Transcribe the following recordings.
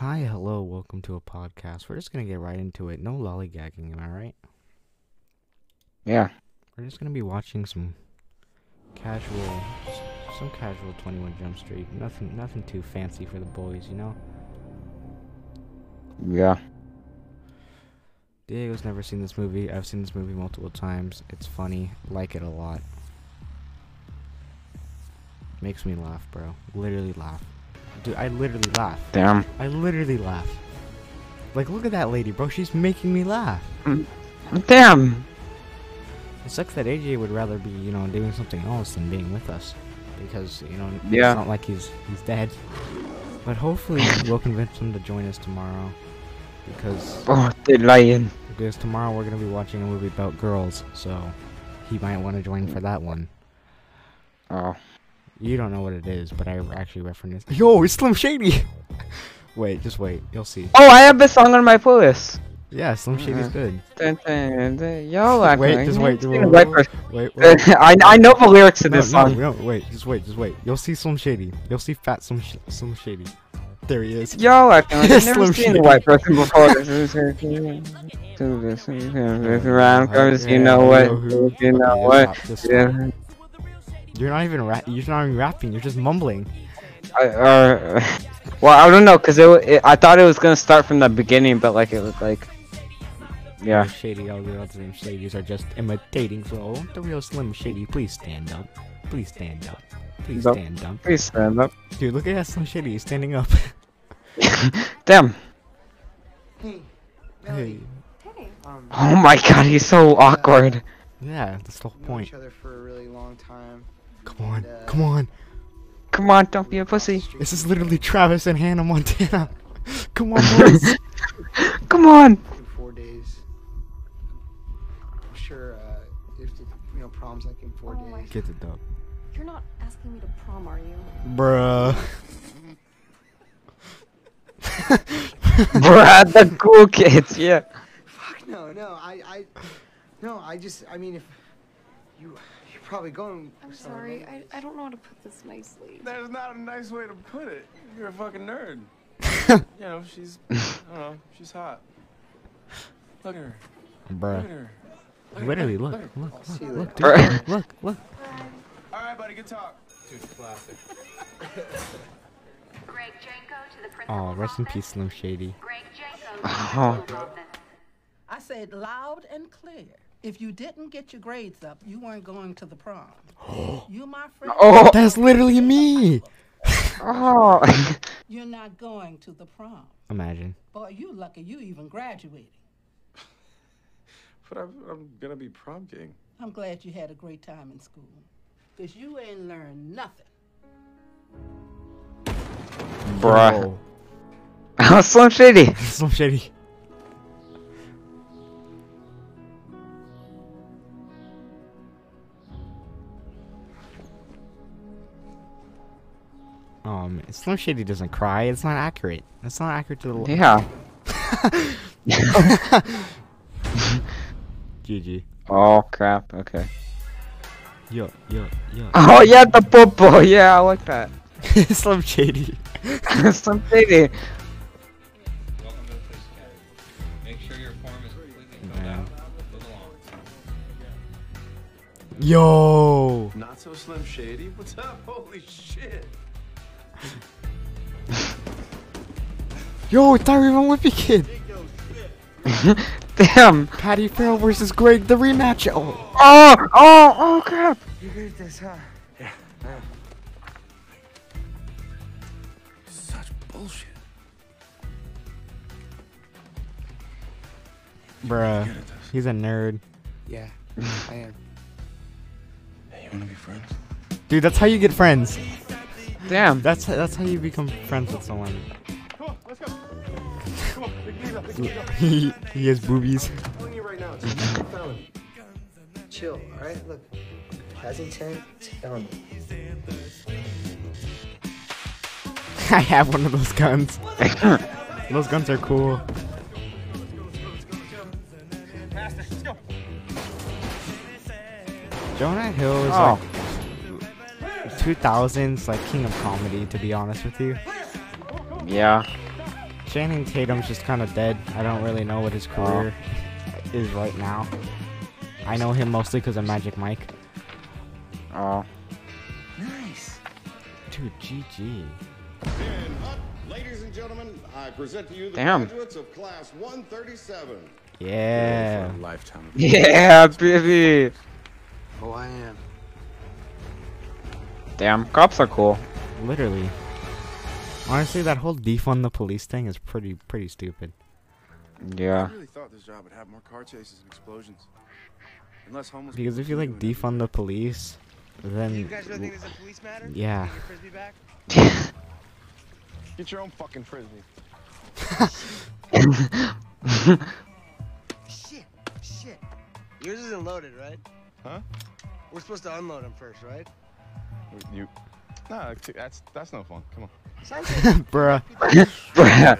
Hi, hello, welcome to a podcast. We're just gonna get right into it. No lollygagging, am I right? Yeah. We're just gonna be watching some casual, some casual 21 Jump Street. Nothing, nothing too fancy for the boys, you know. Yeah. Diego's never seen this movie. I've seen this movie multiple times. It's funny. Like it a lot. Makes me laugh, bro. Literally laugh. Dude, I literally laugh. Damn. I literally laugh. Like, look at that lady, bro. She's making me laugh. Damn. It sucks that AJ would rather be, you know, doing something else than being with us. Because, you know, Yeah. it's not like he's he's dead. But hopefully we'll convince him to join us tomorrow. Because Oh, they're lying. because tomorrow we're gonna be watching a movie about girls, so he might want to join for that one. Oh. You don't know what it is, but I actually reference Yo, it's Slim Shady! wait, just wait, you'll see. Oh, I have this song on my playlist. Yeah, Slim Shady's Mhm. good. Y'all act Wait, just you wait, ain't just wait, white wait, person. Wait, wait. I, I know the lyrics to No, this no, song. no, wait, just wait, just wait. You'll see Slim Shady. You'll see fat Slim, Sh- Slim Shady. There he is. Y'all acting like I've never Slim seen Shady. a white person before. This is Do this, this around, cause you know what, you know Okay, what. You're not even ra- you're not even rapping. You're just mumbling. I, uh, well, I don't know, cause it, it, I thought it was gonna start from the beginning, but like it was like, yeah. The Shady, all the other Slim Shadys are just imitating. So the real Slim Shady, please stand up. Please stand up. Please Nope. stand up. Please stand up. Dude, look at that Slim Shady. He's standing up. Damn. Hey, hey. Melody. Um, Oh my god, he's so awkward. Yeah, that's the whole point. each other for a really long time. Come on, come on. Come on, don't be a pussy. This is literally Travis and Hannah Montana. Come on, boys. Come on. in four days. I'm sure uh, if the you know prom's like in four Oh days. Get the dub. You're not asking me to prom, are you? Bruh. Brad, the cool kids, yeah. Fuck no, no, I, I, no, I just, I mean, if you, you're probably going. I'm sorry. I, I don't know how to put this nicely. That is not a nice way to put it. You're a fucking nerd. you know, she's, I don't know, she's hot. Look at her. Look at her. Look Literally, her. look, Look look, I'll look, look, dude, look, look. All right, buddy, good talk. Dude, classic. Greg Jenko to the principal's Oh, rest in peace, Slim Shady. Greg Jenko to Oh. the principal's. I said loud and clear. If you didn't get your grades up, you weren't going to the prom. you, my friend, Oh, That's literally me. oh. you're not going to the prom. Imagine. Boy, you lucky you even graduated. But I'm, I'm gonna be prom king. I'm glad you had a great time in school. Because you ain't learned nothing. Bruh. Yo. Oh, Slim Shady. Slim Shady. Um, Slim Shady doesn't cry. It's not accurate. It's not accurate to the. Yeah. GG. Oh, crap. Okay. Yo, yo, yo. Oh, yeah, the popo. Yeah, I like that. Slim Shady. Slim Shady. Welcome to the police academy. Make sure your form is completely filled Yeah. out. Move along. Yo. Not so slim shady. What's up? Holy shit. Yo, Tyree Von Whippy Kid. Damn. Patty Farrell versus Greg, the rematch. Oh. Oh, oh, oh, crap. You heard this, huh? Such bullshit. Bruh. Good at this. He's a nerd. Yeah, I am. Hey, you wanna be friends? Dude, that's how you get friends. Damn. That's that's how you become friends with someone. Come on, let's go. Come on, big knees up, big knees up. he he has boobies. I'm telling you right now, it's a felony. Chill, all right? Look, Pleasanton, it's a felony. I have one of those guns. those guns are cool. Jonah Hill is Oh. like 2000s like king of comedy to be honest with you. Yeah. Channing Tatum's just kind of dead. I don't really know what his career is right now. I know him mostly because of Magic Mike. Oh. Nice. Dude, GG. Ladies and gentlemen, I present to you the Damn. graduates of class 137. Yeah. Yeah, baby. Oh, I am. Damn, cops are cool. Literally. Honestly, that whole defund the police thing is pretty pretty stupid. Yeah. I really thought this job would have more car chases and explosions. And less homeless Because if you like defund the police, then You guys really think there's a police matter? yeah. Get your frisbee back? Get your own fucking frisbee. Shit, shit. Yours isn't loaded, right? Huh? We're supposed to unload them first, right? You. Nah, that's that's no fun. Come on. Sounds bruh, Bruh.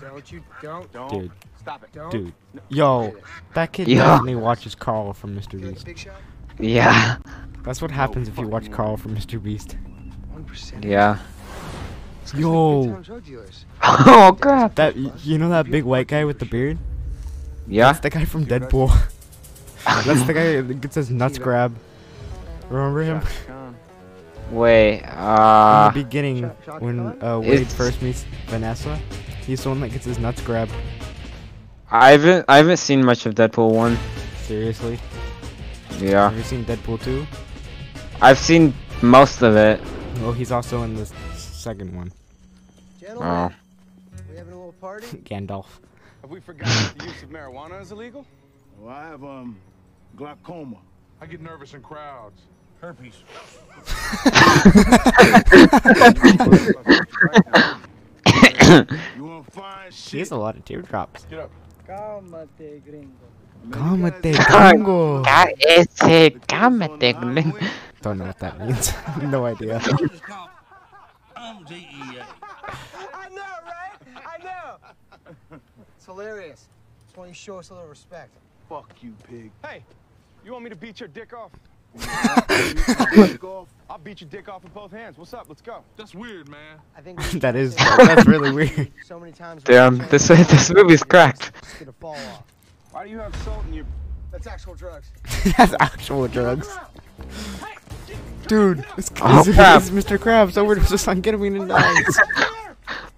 Don't you don't Don't. dude, Stop it. don't. dude, yo, that kid Yeah. definitely watches Karl from Mr. Feel like a Beast. Yeah. That's what happens if you watch Karl from Mr. Beast. One percent. Yeah. Yo. Oh crap. that you know that big white guy with the beard? Yeah. That's the guy from Deadpool. That's the guy that gets his nuts grabbed. Remember him? Gone. Wait. In Uh. the beginning, Shot- Shot when uh, Wade It's- first meets Vanessa, he's the one that gets his nuts grabbed. I haven't. I haven't seen much of Deadpool one. Seriously? Yeah. Have you seen Deadpool 2? I've seen most of it. Well, he's also in the second one. Gentlemen, Oh. we having a little party? Gandalf. Have we forgotten that the use of marijuana is illegal? Well, I have um glaucoma. I get nervous in crowds. Herpes. You wanna find He shit? has a lot of teardrops. Get up. Cálmate, gringo. Ese cámate, glen. Don't know what that means. no idea. I'm DEA. I know, right? I know. It's hilarious. Just want you to show us a little respect. Fuck you, pig. Hey, you want me to beat your dick off? Dick off. I'll beat your dick off with both hands. What's up? Let's go. That's weird, man. I think that is that's really weird. so many times. Damn, this this movie's cracked. It's gonna fall off. Why do you have salt in your? That's actual drugs. That's actual drugs. Dude, it's, Oh, it's, crap. it's Mr. Krabs overdoses on ketamine and dies.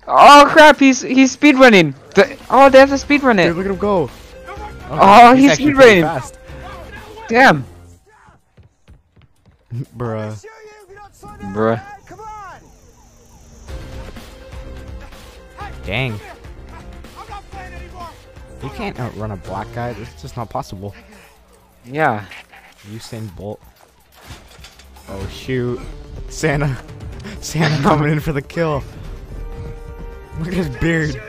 Oh crap! He's he's speedrunning. The, oh, they have to speedrun Dude, it. look at him go. Oh, he's actually speedrunning. fast. Damn. Bruh. Show you if you don't slow down, Bruh. man. Come on. Dang. I'm not playing anymore. You can't outrun a black guy. It's just not possible. Yeah. Usain Bolt. Oh shoot. Santa. Santa coming in for the kill. Look at his beard.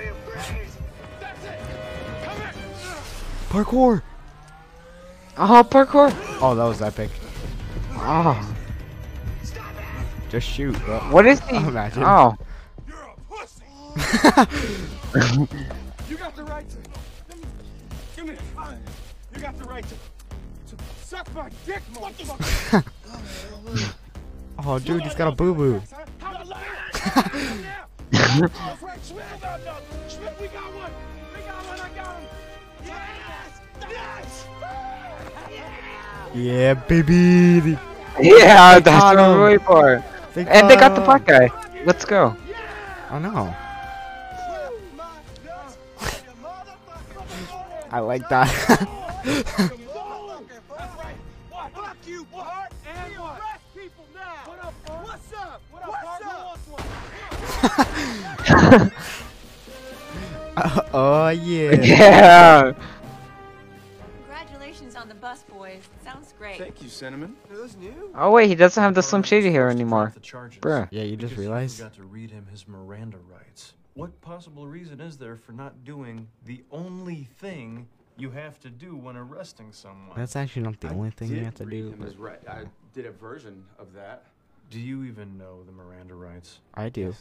Parkour! Oh, parkour. Oh, that was epic. Oh. Just shoot, bro. What is he? Imagine. Oh. You're a pussy. You got the right to. Give me the fine. You got the right to. to suck my dick, motherfucker. Oh, dude, he's got a boo boo. How the That's right, Schmidt about nothing. Schmidt, we got one. We got one. I got him. Yes! Yes! Yeah, baby. Yeah, They that's what I'm waiting for. They And they got the black guy. Let's go. Oh no. I like that. Fuck you, Bart. And great. Thank you, Cinnamon. Are those new? Oh wait, he doesn't have the Slim Shady hair anymore. The. Bruh. Yeah, you just realized? You forgot to read him his Miranda rights. What possible reason is there for not doing the only thing you have to do when arresting someone? That's actually not the only thing you have to do. but right. I did a version of that. Do you even know the Miranda rights? I do.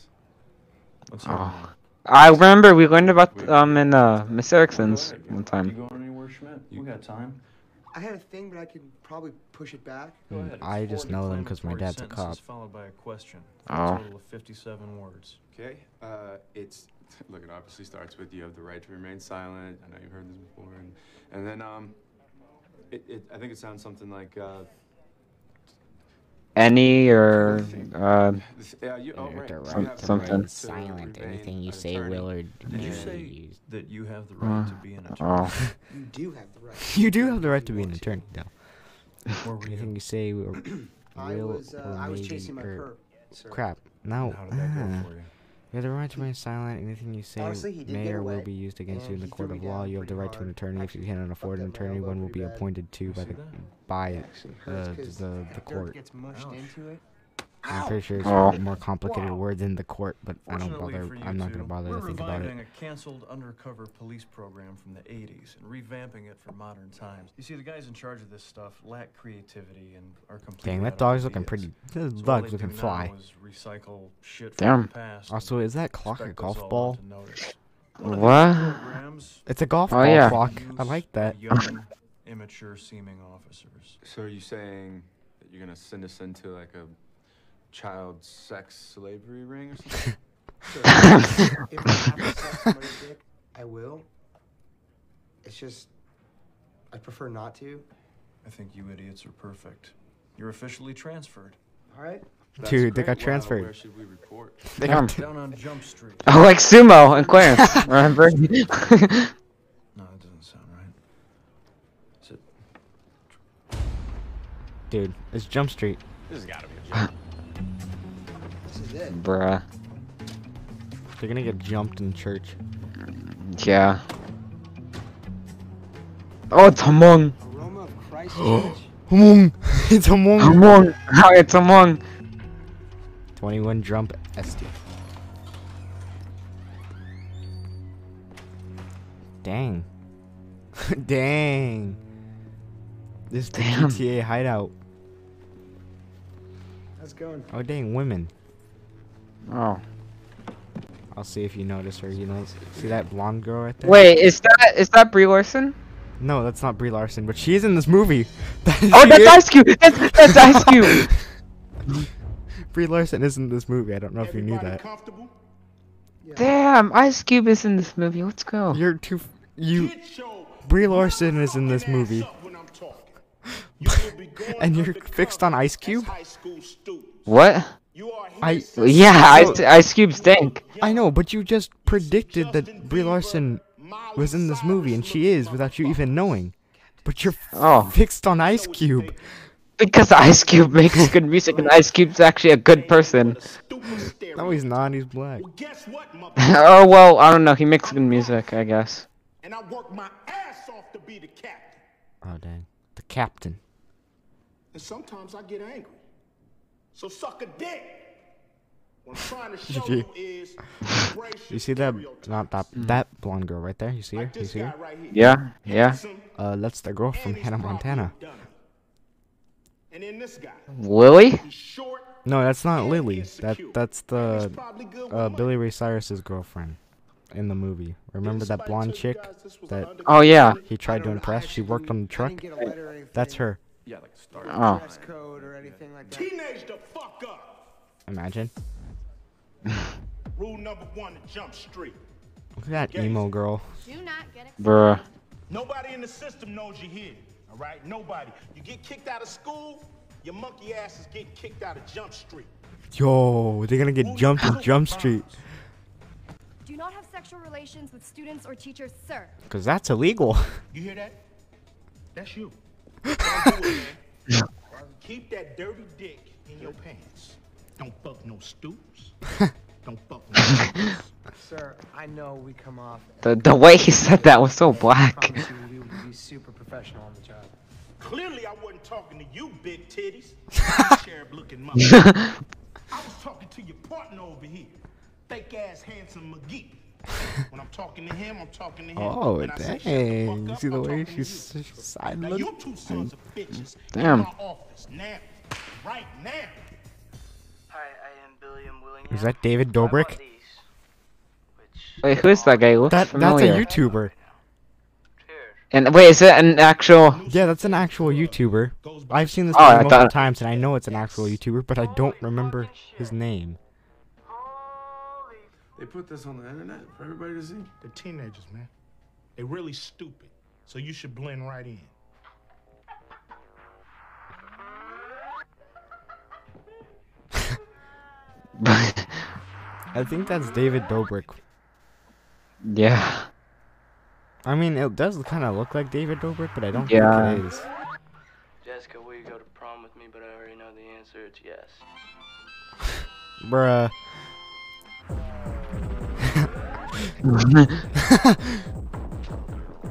What's your Oh. I remember we learned about um in uh Miss Erickson's one You time. going anywhere, Schmidt? We got time. I had a thing, but I could probably push it back. Go ahead. I just know them because my dad's a sentences cop. Followed by a question. Oh. A total of 57 words. Okay. Uh, it's look, it obviously starts with you have the right to remain silent. I know you've heard this before, and and then um, it, it I think it sounds something like uh, Any or uh, yeah, you oh right, the you right have the to Something. right silent. Anything you say attorney. will or Did you will say be used. that you have the right to be an attorney? oh, You do have the right. You do have the right to be an attorney, though. Or Anything you? you say will, I was, uh, I or was chasing my be- or- perp. Sir. Crap. And No. How did that go for you? You have the right to remain silent. Anything you say Honestly, may get or will be used against you in the court of law. You have the right to an hard. attorney. If you cannot afford an attorney, one will be appointed to by the by Actually hurts uh, 'cause the the court. gets mushed into it. I'm pretty sure it's Oh. a more complicated Wow. word than the court, but I don't bother. I'm not gonna bother we're to think about it. reviving a canceled undercover police program from the 80s and revamping it for modern times. You see, the guys in charge of this stuff lack creativity and are completely Dang, that dog's looking pretty. This So dog's looking fly. recycle shit Damn. the past. Also, is that clock a golf ball? not to notice. One of these What? It's a golf Oh, ball yeah. clock. I like that. Young, immature seeming officers. So are you saying that you're gonna send us into like a child sex slavery ring or something? Sir, if I have to suck somebody's dick, I will. It's just, I prefer not to. I think you idiots are perfect. You're officially transferred. All right. That's Dude, they got great. Wow, transferred. Where should we report? They Damn. got Down on Jump Street. oh, like sumo and Clarence. Remember? No, that doesn't sound right. Is it? dude. It's Jump Street. This has gotta be a joke. This. Bruh. They're gonna get jumped in church. Yeah. Oh, it's Among. Aroma of Christ Church. Among. it's Among. Among. How it's Among. 21 jump SD. Dang. Dang. This is the Damn. GTA hideout. How's it going? Oh dang, women. Oh. I'll see if you notice her. You know, see that blonde girl right there? Wait, is that is that Brie Larson? No, that's not Brie Larson, but she is in this movie. That is- Oh, she that's is- Ice Cube. That's, that's Ice Cube. Brie Larson is in this movie. I don't know if you knew that. comfortable? Damn, Ice Cube is in this movie. Let's go. You're too. You. Brie Larson is in this movie. ass up when I'm talking. You will be going And you're fixed on Ice Cube? high school students. What? You are I- since Yeah, Ice, So- Ice Cube stink. I know, but you just predicted that Brie Larson was in this movie, and she is without you even knowing. But you're f- Oh. fixed on Ice Cube. Because Ice Cube makes good music and Ice Cube's actually a good person. No, he's not. He's black. Well, guess what, oh, well, I don't know. He makes good music, I guess. and I work my ass off to be the captain. Oh dang, the captain. And sometimes I get angry. So suck a dick. What I'm trying to show you is You see that? stereotypes. Not that. That blonde girl right there. You see her? Like You see her? here. Yeah, yeah. Uh, that's the girl from Hannah Montana. And then this guy. Lily? No, that's not Lily. That that's the probably good with uh. Billy Ray Cyrus's girlfriend in the movie. Remember that blonde chick tell you guys this was that Oh, yeah. he tried to I don't know, I impress? She worked on the truck. didn't get a letter or anything. That's her. Yeah, like a start. Oh. Dress code or anything like that. Teenage the fuck up. Imagine. Rule number one Jump Street. Look at that emo girl. Do not get excited. Bruh. Nobody in the system knows you're here. All right? Nobody. You get kicked out of school, your monkey ass is getting kicked out of Jump Street. Yo, they're gonna get jumped in Jump Street. Do not have sexual relations with students or teachers, sir. Cause that's illegal. You hear that? That's you. Don't do it, man. Keep that dirty dick in your pants. Don't fuck no stoops. Don't fuck no stoops. Sir, I know we come off. The, the way he said that was so black. promise you we will be super professional on the job. Clearly, I wasn't talking to you, big titties. Cherub looking mother. I was talking to your partner over here. Fake ass handsome McGee. When I'm talking to him, I'm talking to him. Oh When I say shut the You see the I'm way talking to she's you. she's side Now you two sons of bitches Damn. in my office now, right now. Hi, I am Billiam Willingham. Is that David Dobrik? Wait, who is that guy? He looks That familiar. that's a YouTuber. And wait, is it an actual? Yeah, that's an actual YouTuber. I've seen this Oh, I movie multiple thought- times, and I know it's an actual YouTuber, but I don't remember his name. They put this on the internet for everybody to see. The teenagers, man. They're really stupid. So you should blend right in. I think that's David Dobrik. Yeah. I mean, it does kind of look like David Dobrik, but I don't Yeah. think it is. Jessica, will you go to prom with me? But I already know the answer. It's yes. Bruh.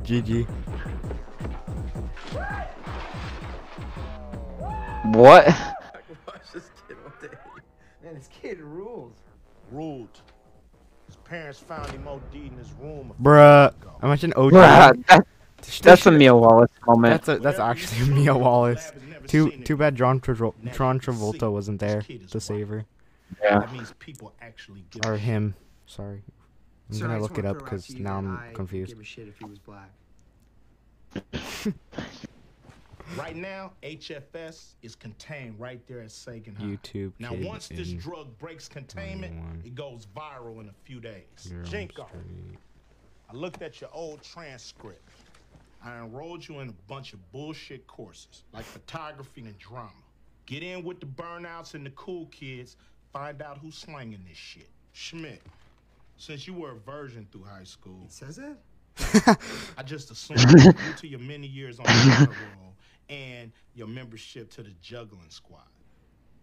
GG. What? Watch this kid all day. Man, this kid rules. Ruled. His parents found him OD'd in his room. a Bruh. Imagine OJ. Bruh, that- that's a Mia Wallace moment. That's a, that's actually Mia Wallace. Too too bad John, Travol- John Travolta wasn't there to save her. Yeah. That means people actually give Or him. Sorry. I'm Sir, gonna look it up because now I'm I confused. Give a shit if he was black. Right now, HFS is contained right there at Sagan High. YouTube Now, kid once this drug breaks containment, 21. it goes viral in a few days. Jerome Jenko, I looked at your old transcript. I enrolled you in a bunch of bullshit courses, like photography and drama. Get in with the burnouts and the cool kids. Find out who's slanging this shit. Schmidt, since you were a virgin through high school, It says it? I just assumed due to your many years on the honor and your membership to the juggling squad.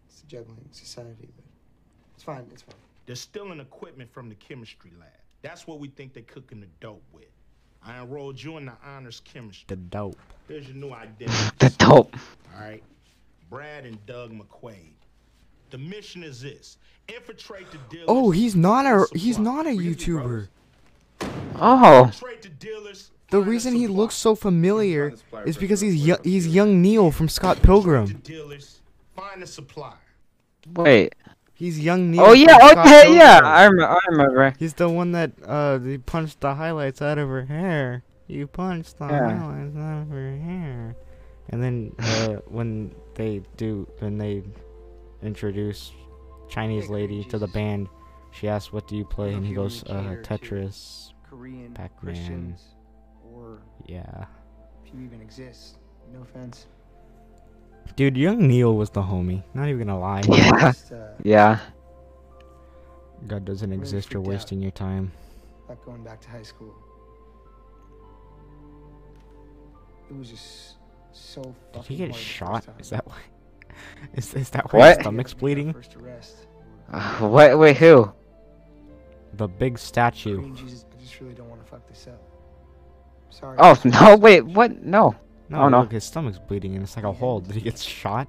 It's a juggling society, but it's fine. It's fine. They're stealing equipment from the chemistry lab. That's what we think they're cooking the dope with. I enrolled you in the honors chemistry. The dope. There's your new identity. The dope. All right. Brad and Doug McQuaid. The mission is this: infiltrate the dealers. Oh, he's not a he's not a YouTuber. Oh. Infiltrate the dealers. The reason he looks so familiar is because he's young, he's young Neil from Scott Pilgrim. Dealers, find the supply. Wait. He's young Neil. Oh yeah. from Scott Okay. Yeah. I remember. I remember. He's the one that uh he punched the highlights out of her hair. You punched the Yeah. highlights out of her hair. And then uh when they do when they introduce Chinese lady to the band, she asks what do you play and he goes uh Tetris, Korean Pac-Man. Or Yeah. if you even exist. No offense. Dude, young Neil was the homie. Not even gonna lie. Yeah. Uh, Yeah. God doesn't Really exist. You're freaked out. wasting your time. About going back to high school. It was just so Did he get hard the first shot? Is that why? Is, is that why What? his stomach's bleeding? First. Uh, what? Wait. Who? The big statue. Korean Jesus, I just really don't want to fuck this up. Sorry. Oh no. Wait. What? No. No, oh no. look, his stomach's bleeding and it's like a hole. Did he get shot?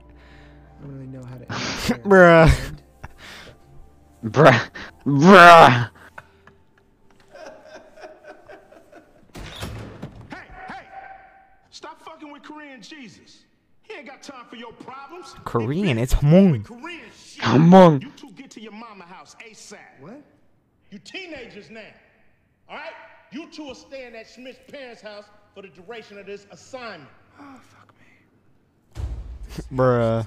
I don't really know how to. end it. Bruh. Bruh. Bruh. Hey, hey! Stop fucking with Korean Jesus. He ain't got time for your problems. Korean, it's Hmong. Korean shit. Hmong. You two get to your mama house ASAP. What? You teenagers now. All right? You two are staying at Schmidt's parents' house for the duration of this assignment. Oh fuck me. Bruh.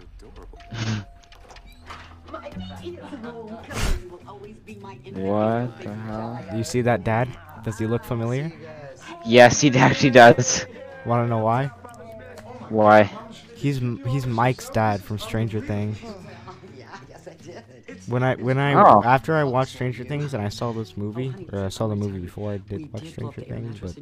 What the hell? Do you see that, Dad? Does he look familiar? Yes, he actually does. Want to know why? Why? He's he's Mike's dad from Stranger Things. When I when I Oh. after I watched Stranger Things and I saw this movie, or I saw the movie before I did watch Stranger Things, but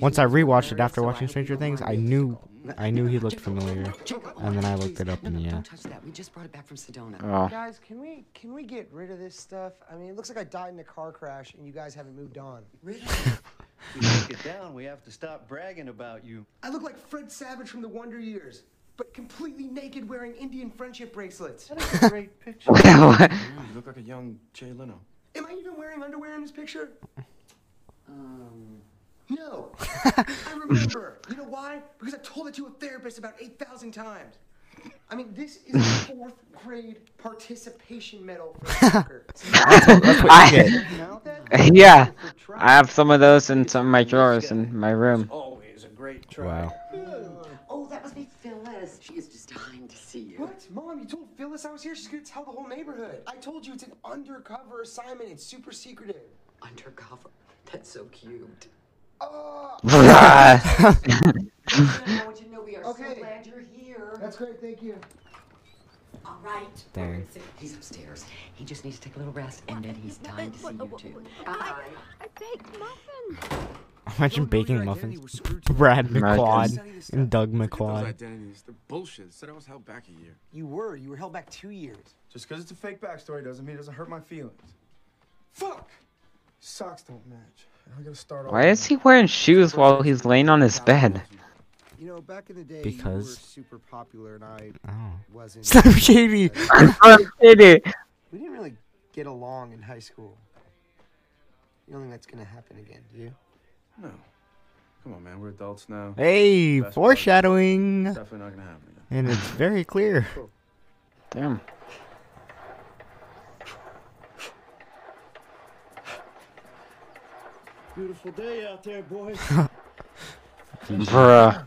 once I rewatched it after watching Stranger Things, I knew I knew he looked familiar, and then I looked it up and yeah. We just brought it back from Sedona. Oh. Guys, can we can we get rid of this stuff? I mean, it looks like I died in a car crash and you guys haven't moved on. Really? We take it down, we have to stop bragging about you. I look like Fred Savage from the Wonder Years, but completely naked wearing Indian friendship bracelets. That is a great picture. What? You look like a young Jay Leno. Am I even wearing underwear in this picture? Um, No. I remember. You know why? Because I told it to a therapist about 8,000 times. I mean, this is a fourth grade participation medal for soccer. That's that's what yeah. I have some of those in some of my drawers in my room. Always a great try. Wow. That must be Phyllis. She is just dying to see see you. What? Mom, you told Phyllis I was here. She's gonna tell the whole neighborhood. I told you it's an undercover assignment. It's super secretive. Undercover. That's so cute. Oh. Bruh. I want you to know we are Okay. so glad you're here. That's great. Thank you. All right. Dang. He's upstairs. He just needs to take a little rest, and then he's dying to see you too. Bye. I baked muffins. Imagine baking muffins. Brad McQuaid and Doug Those McQuaid. identities, they're bullshit. Said I was held back a year. You were. You were held back two years. Just because it's a fake backstory doesn't mean it doesn't hurt my feelings. Fuck! Socks don't match. I gotta start all Why is he wearing shoes while he's laying on his bed? You know, back in the day, Because- you were super popular, and I Oh. wasn't. Slim Shady. I'm. We didn't really get along in high school. You don't think that's gonna happen again, do you? No. Come on, man. We're adults now. Hey, Best foreshadowing. buddies. Definitely not gonna happen again. And it's very clear. Damn. Beautiful day out there, boys. Bruh.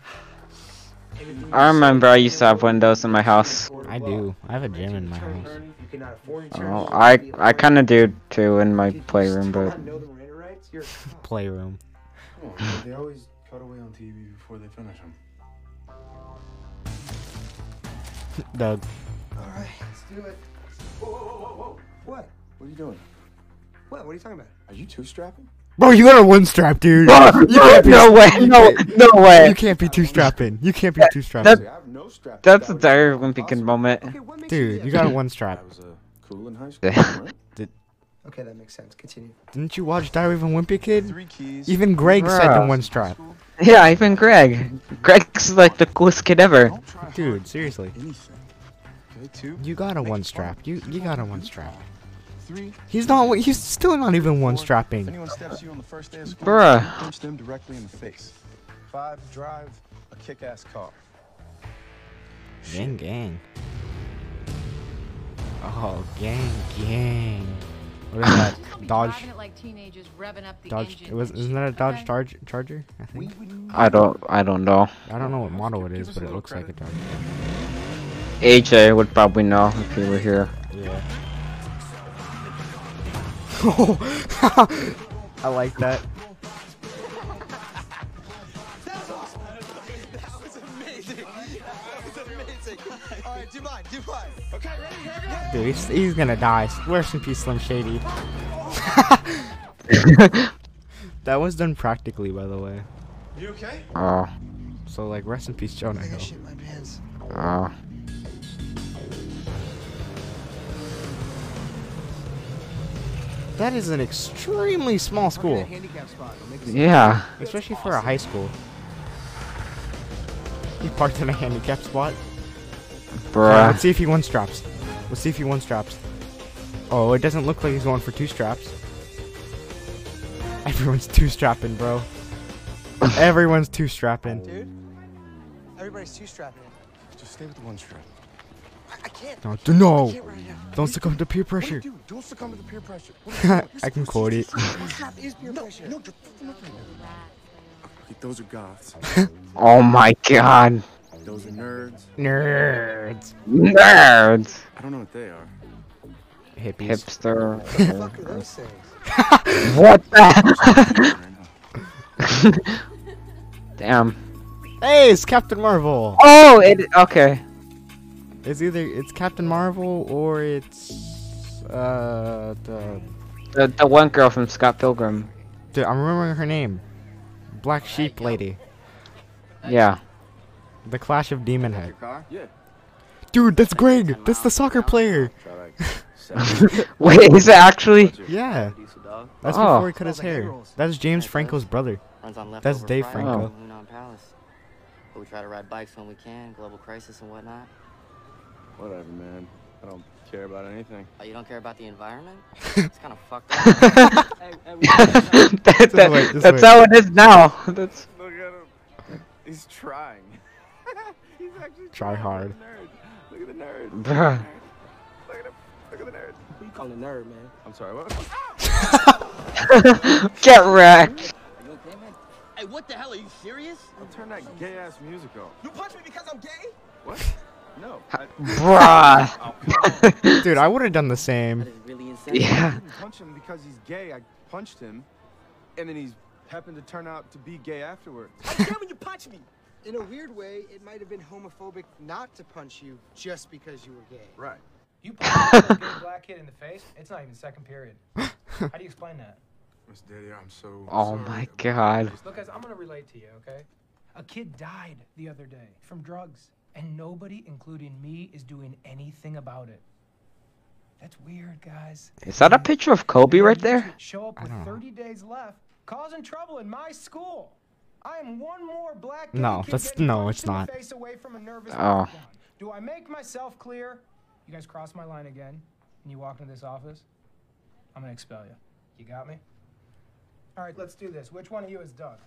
I remember I used to have windows in my house. I do. I have a gym in my house. You cannot afford Oh, I I kind of do too in my playroom, but know the Miranda rights. You're a cop. Playroom. Come on. They always cut away on TV before they finish them. Doug. All right, let's do it. Whoa, whoa, whoa, whoa, whoa. What? What are you doing? What? What are you talking about? Are you two strapping? Bro, you got a one strap, dude. Bro, You can't be- no way, no, no way. You can't be two strapping. You can't be two strapping. That, no strap. that's a dire Olympic moment. Dude, you got a one strap. I was uh, cool in high school. Right? Did, Okay, that makes sense. Continue. didn't you watch Diary of a Wimpy Kid? Three keys. Even Greg said the Bruh. one strap. Yeah, even Greg. Greg's like the coolest kid ever. Don't try hard Dude, seriously. anything. Okay, two. You got a one strap. You you got a one strap. Three. He's not. He's still not even one strapping. anyone steps you on the first day of school, Bruh. you punch them directly in the face. Five, drive a kick-ass car. Gang gang. Oh, gang gang. What is that? Dodge. Driving it like teenagers, revving up the Dodge. It was. Isn't that a Dodge okay? Charge, Charger? I think. I don't, I don't know. I don't know what model it Give is, us but it looks like a Dodge. Charger. AJ would probably know if he were here. Yeah. I like that. That Dude, he's, he's gonna die. Rest in peace, Slim Shady. that was done practically, by the way. You okay? Oh, So, like, rest in peace, Jonah I Hill. got shit my pants. oh. That is an extremely small school, Handicap spot. I'll make it Yeah. especially for a high school. He parked in a handicap spot. Bruh. let's see if he one straps. Let's see if he one straps. Oh, it doesn't look like he's going for two straps. Everyone's two strapping, bro. Everyone's two strapping. Dude, everybody's two strapping. Just stay with the one strap. I, I can't. No, do- no. I can't right now. Don't succumb to peer What do you pressure. do? Don't succumb to the peer pressure. What do you do? I can quote it. One strap peer pressure. No, you're fucking up right now. Those are goths. Oh my god. Those are nerds. Nerds. Nerds. I don't know what they are. Hippies. Hipster. What the fuck are those things? what the? Damn. Hey, it's Captain Marvel. Oh, it. Okay. It's either it's Captain Marvel or it's uh the, The the one girl from Scott Pilgrim. the I'm remembering her name. Black Sheep lady. Yeah. The Clash of Demon Head. Yeah. Dude, that's Greg. That's the soccer player. Try like seven. Wait, is it actually? Yeah. That's Oh. before he cut his hair. That's James Franco's brother. That's Dave Franco. Oh. from Hunan Palace. But we try to ride bikes when we can, global crisis and whatnot. Whatever, man. I don't care about anything. Oh, you don't care about the environment? it's kind of fucked up. that, that- wait, that's wait. how it is now. That's. Look at him. He's trying. He's actually Try hard. Look at the nerd. Look at the nerd. Bruh. Look at him. Look at the nerd. Who you calling a nerd, man? I'm sorry, what? Get wrecked. Are you okay, man? Hey, what the hell? Are you serious? I'll turn that gay ass music off. You punch me because I'm gay? What? No. Bruh. Dude, I would have done the same. Yeah. I didn't punch him because he's gay. I punched him, and then he's happened to turn out to be gay afterwards. when you punch me. In a weird way, it might have been homophobic not to punch you just because you were gay. Right. You punched a gay black kid in the face. It's not even second period. How do you explain that? Miss Daddy, I'm so Oh sorry. my god. Look, guys, I'm gonna relate to you, okay? A kid died the other day from drugs, and nobody, including me, is doing anything about it. That's weird, guys. Is that a picture of Kobe right there? Show up with 30 days left, causing trouble in my school. No, kid that's- getting no, punched it's not. face away from a nervous Oh. Do I make myself clear? You guys cross my line again, and you walk into this office, I'm gonna expel you. You got me? All right, let's do this. Which one of you is Doug?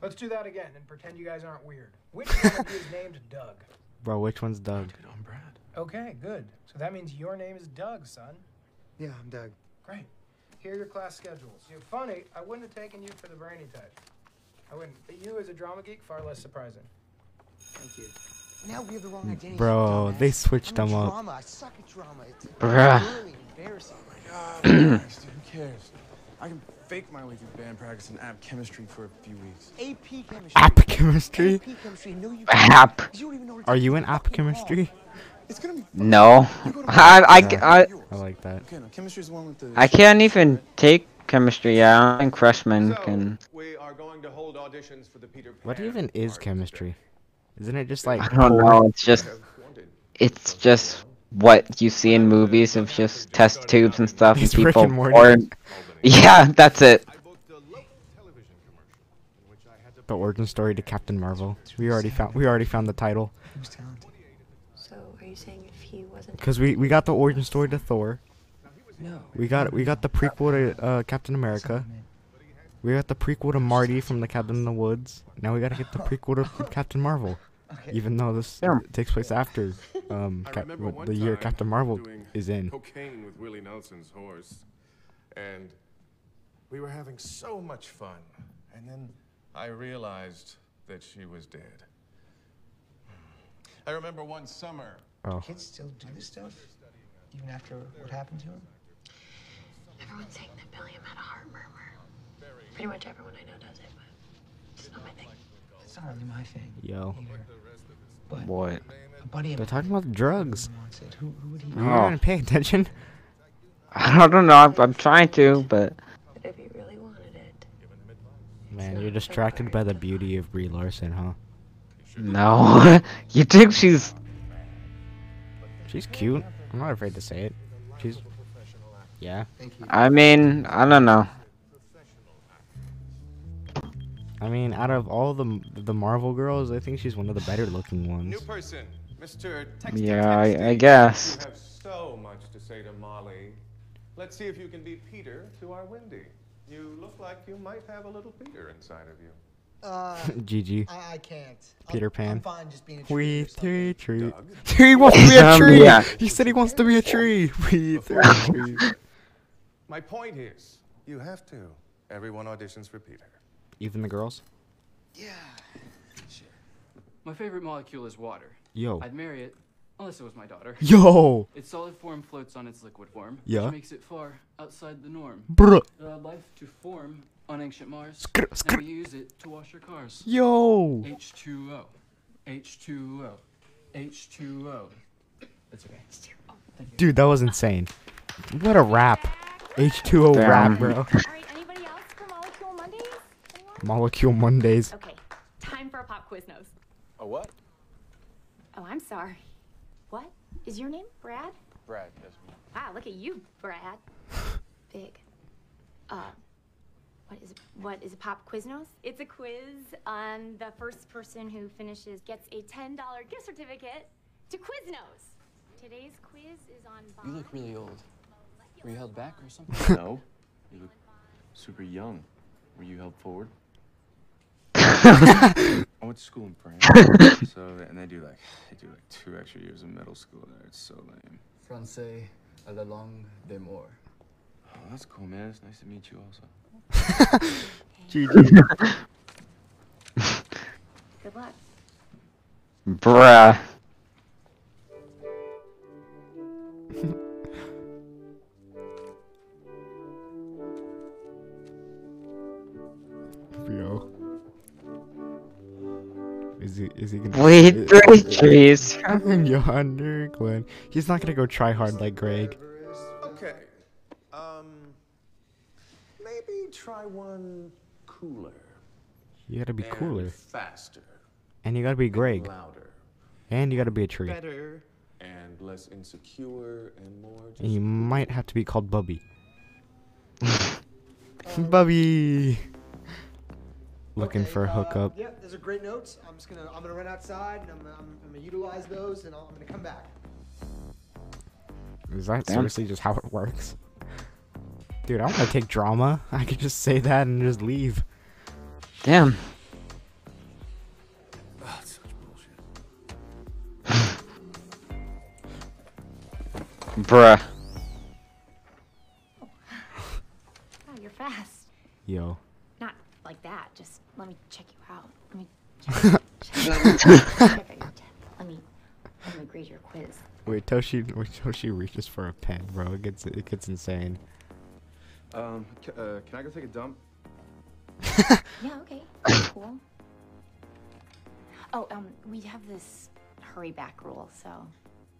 Let's do that again and pretend you guys aren't weird. Which one of you is named Doug? Bro, which one's Doug? I'm Brad. Okay, good. So that means your name is Doug, son. Yeah, I'm Doug. Great. Here are your class schedules. You're funny. I wouldn't have taken you for the brainy type. I wouldn't. But you as a drama geek, far less surprising. Thank you. Now we have the wrong mm, identity. Bro, they switched I'm them a up. drama. I suck at drama. It's Bruh. really embarrassing. Oh God, relax, dude, who cares? I can fake my way through band practice and app chemistry for a few weeks. AP chemistry. App chemistry? AP chemistry. No, you App. You don't even know what Are you in app chemistry? It's gonna be. No. I, I, I, I like that. Okay, no, chemistry's one with the. I can't even take chemistry. Yeah, I don't think freshmen can. We are going to hold auditions for the Peter Pan. What even is chemistry? Isn't it just like I don't core- know. It's just, it's just what you see in movies of just test tubes and stuff, and It's Rick people and Morty. pour. Yeah, that's it. the origin story to Captain Marvel? We already found we already found the title. So, are you saying if he wasn't? Cause we we got the origin story to Thor. No. We got we got the prequel to uh, Captain America. We got the prequel to Marty from the Cabin in the Woods. Now we gotta get the prequel to Captain Marvel. Even though this Yeah. takes place after um I Cap- remember what- one the year Captain Marvel is in. Cocaine with Willie Nelson's horse, and we were having so much fun, and then I realized that she was dead. I remember one summer. Oh. Kids still do this stuff, even after what happened to him. Everyone's saying that Billiam had a heart murmur. Pretty much everyone I know does it, but it's not my thing. It's not really my thing. Yo. But What? A buddy They're talking about drugs. mine wants it. Who, who would he? Are you Oh. gonna pay attention? I don't know. I'm, I'm trying to, but But if you really wanted it, Man, you're distracted by the beauty of Brie Larson, huh? no. you think she's? She's cute. I'm not afraid to say it. She's. Yeah. I mean, I don't know. I mean, out of all the the Marvel girls, I think she's one of the better looking ones. New person, Mr. Texty Yeah, I- Texty. I guess. You have so much to say to Molly. Let's see if you can beat Peter to our Wendy. You look like you might have a little Peter inside of you. Uh, GG. I, I can't. Peter I'm, Pan. I'm fine just being a tree We or three tree. He wants to be a tree. yeah. He said he wants to be a tree. We three tree. My point is, you have to. Everyone auditions for Peter. Even the girls. Yeah. Sure. My favorite molecule is water. Yo. I'd marry it, unless it was my daughter. Yo. Its solid form floats on its liquid form, Yeah. which makes it far outside the norm. Bruh. It allowed life to form on ancient Mars. Skr- Now skr- we use it to wash our cars. Yo. H2O. H2O. H2O. That's okay. Dude, that was insane. What a rap. H2O rap, bro. Alright, anybody else for Molecule Mondays? Anyone? Molecule Mondays. Okay, time for a pop quiz nose. A what? Oh, I'm sorry. What? Is your name Brad? Brad, yes. Wow, look at you, Brad. Big. Uh, what is what is a pop Quiznos? It's a quiz on the first person who finishes gets a ten dollar gift certificate to Quiznos. Today's quiz is on. You look really old. Were you held back or something? No. You look super young. Were you held forward? I went to school in France. so and they do like they do like two extra years of middle school there. It's so lame. Francais à la langue des morts. Oh, that's cool, man. It's nice to meet you also. GG. Good luck. Bruh. Yo. Is he is he gonna Wait, is- three is- trees. Yonder, Glenn. He's not gonna go try hard like Greg. Try one cooler. You gotta be and cooler. Faster. And you gotta be Greg. Louder. And you gotta be a tree. Better. And less insecure and more just And you might have to be called Bubby. Um, Bubby! Looking for a uh, hookup. Yeah, those are great notes. I'm just gonna I'm gonna run outside and I'm, I'm, I'm gonna utilize those and I'll, I'm gonna come back. Is that Damn. seriously just how it works? Dude, I don't wanna take drama. I could just say that and just leave. Damn. Bruh. Oh, you're fast. Yo. Not like that. Just let me check you out. Let me check, check, check out your tip. Let me let me grade your quiz. Wait, Toshi, wait, Toshi reaches for a pen, bro. It gets it gets insane. Um, c- uh, can I go take a dump? Yeah, okay. cool. Oh, um, we have this hurry back rule, so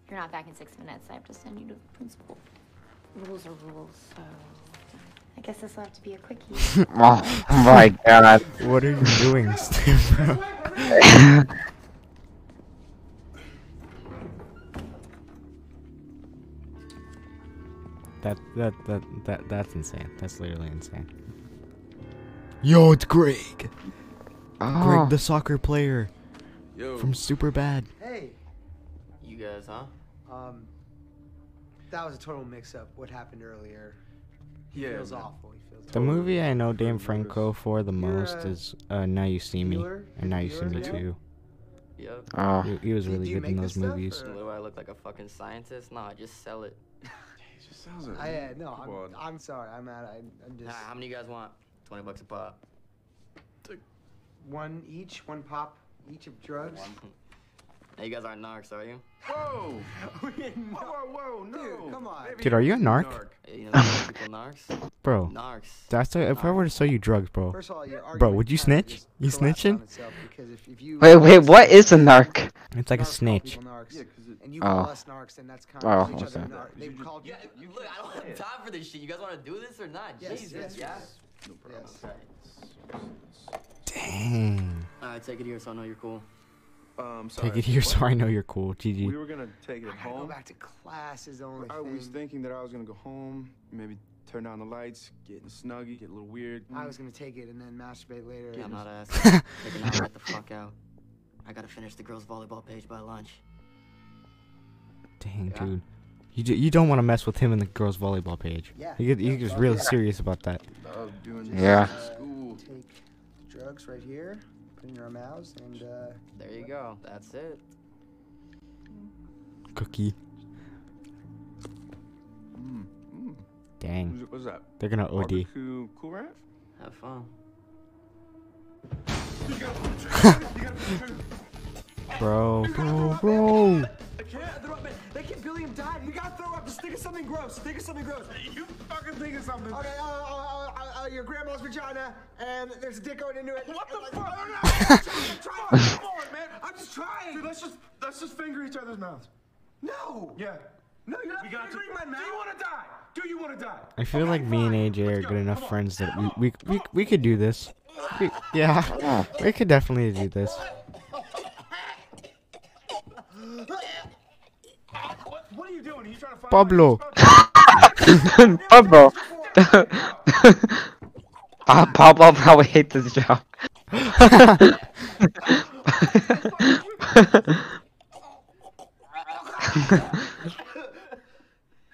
if you're not back in six minutes, I have to send you to the principal. Rules are rules, so I guess this will have to be a quickie. Oh my god. What are you doing, Steve, That that that that that's insane. That's literally insane. Yo, it's Greg. Oh. Greg, the soccer player Yo. from Super Bad. Hey, You guys, huh? um, that was a total mix-up. What happened earlier? He Yeah, feels man. awful. He feels. The movie I know Dave Franco for the You're, most uh, is uh, Now You See Me, Bueller? and Now You See Me yeah? Too. Yep. Oh. He, he was really good in those this stuff, movies. or- What do I look like a fucking scientist? No, just sell it. It just sounds like. I, uh, no, I'm, I'm sorry. I'm at. I'm, I'm just how many you guys want? Twenty bucks a pop. one each, one pop each of drugs. Now you guys aren't narcs, are you? Whoa! whoa, whoa, whoa, no! Dude, come on. Maybe Dude, are you a narc? You know narcs? Bro, Narcs. that's a, if I were to sell you drugs, bro. First of all, Bro, would you snitch? You collapsed snitching? if, if you Wait, wait, what is a narc? It's like a narcs call snitch. people narcs, Yeah, 'cause it- and you call Oh. us narcs, then that's kind Oh, of each other okay. narc. They've called you. Yeah, look, I don't have time for this shit. You guys want to do this or not? Yes, Jesus, yes, yeah? yes. No problem. Yes. Dang. Alright, take it here so I know you're cool. Um, sorry. Take it here what? so I know you're cool. GG. We were gonna take it I gotta go back to class is the only I was thinking that I was gonna go home, maybe turn down the lights, get in snuggy, get a little weird. I was gonna take it and then masturbate later. Yeah, I'm not just- asking. Take an hour, the fuck out. I gotta finish the girls' volleyball page by lunch. Dang, Yeah. dude. You, do, you don't want to mess with him and the girls' volleyball page. Yeah. You get you get really serious about that. Love doing Yeah. this school. Take drugs right here, put in your mouths, and uh, There you go. That's it. Cookie. Mm, mm. Dang. Who's- What's that? They're gonna OD. Barbecue Cool Ranch? Have fun. Bro, bro, bro. I can't throw up. They keep Billiam died. You gotta throw up. Just think of something gross. Think of something gross. You fucking think of something. Okay, uh, uh, uh, uh, uh, your grandma's vagina, and there's a dick going into it. What the fuck? like- Try it. Come on, man. I'm just trying. Dude, let's just let's just finger each other's mouths. No. Yeah. No, you're not We got to. fingering my Do you want to die? Do you want to die? I feel like me and AJ are good enough friends that we we we, we could do this. We, yeah, we could definitely do this. What, what are you doing? Are you trying to find Pablo. Pablo. Pa- Pablo probably hates his job.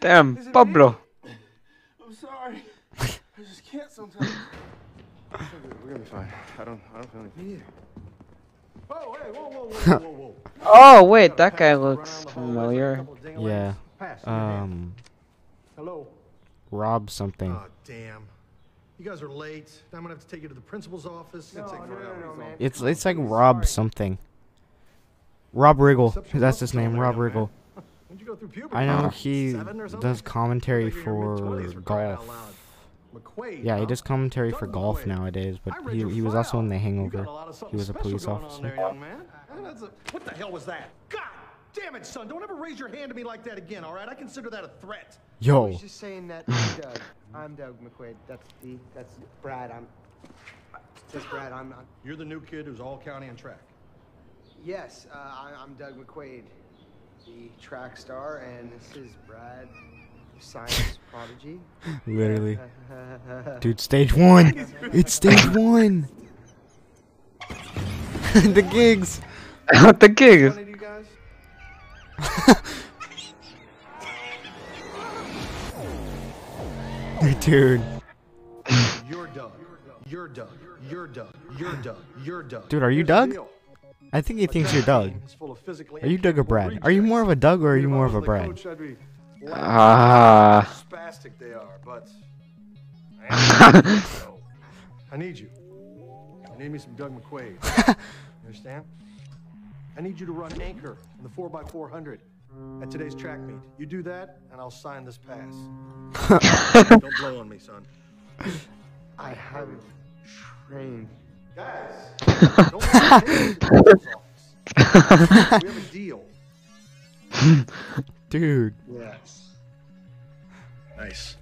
Damn, Pablo. I'm sorry. I just can't sometimes. We're gonna be fine. I don't. I don't feel anything. Oh, hey, whoa, whoa, whoa, whoa, whoa. Oh wait, that guy looks familiar. Yeah. Um, Hello. Rob something. Oh, damn. You guys are late. I'm gonna have to take you to the principal's office. No, It's like no, no, no, man. It's it's like Rob something. Rob Riggle. That's his name, Rob Riggle. When'd you go through puberty? I know he Seven or something? does commentary for crying out golf. Loud. McQuaid, Yeah, he does commentary for golf nowadays, but he, he was also in The Hangover. He was a police Special going on officer. there, young man. That's a- What the hell was that? God damn it, son! Don't ever raise your hand to me like that again. All right? I consider that a threat. I Yo. was just saying that I'm Doug. I'm Doug McQuaid. That's the that's Brad. I'm that's Brad. I'm not. You're the new kid who's all county and track. Yes, uh, I, I'm Doug McQuaid, the track star, and this is Brad, science prodigy. Literally. Dude, stage one! It's stage one! the gigs! the gigs. One of you guys? Dude. You're Doug. You're Doug. You're Doug. You're Doug. You're Doug. Dude, are you Here's the Doug? I think he thinks you're Doug. It's full of physically Are you Doug or Brad? Are you more of a Doug or are you more of a Brad? Coach, I'd Ah. how spastic they are, but I need you. I need me some Doug McQuaid. you understand? I need you to run anchor in the 4x400 at today's track meet. You do that, and I'll sign this pass. Don't blow on me, son. I haven't trained. Guys, don't let me take you to the office. We have a deal. Dude. Yes. Nice.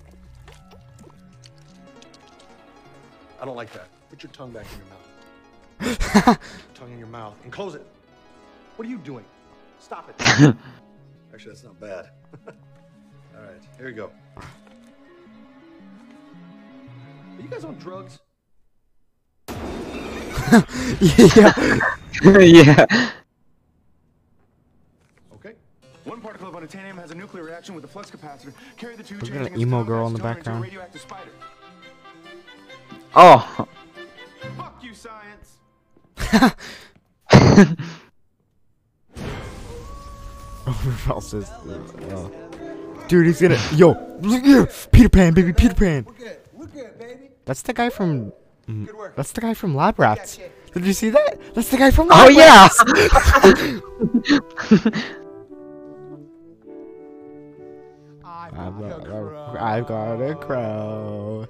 I don't like that. Put your tongue back in your mouth. Your tongue in your mouth and close it. What are you doing? Stop it. Actually, that's not bad. All right, here we go. Are you guys on drugs? yeah. yeah. Okay. One particle of unobtainium has a nuclear reaction with a flux capacitor. Carry the two Look at changing an emo girl in the isotoner into a background. radioactive spider. Oh. Fuck you, science. Oh, who else is? uh, Dude, he's gonna. Yo, look here, Peter Pan, baby, Peter Pan. Look at look at baby! That's the guy from. mm, That's the guy from Lab Rats. Did you see that? That's the guy from Lab Oh yeah. Rats. I've got a, I've got a crow.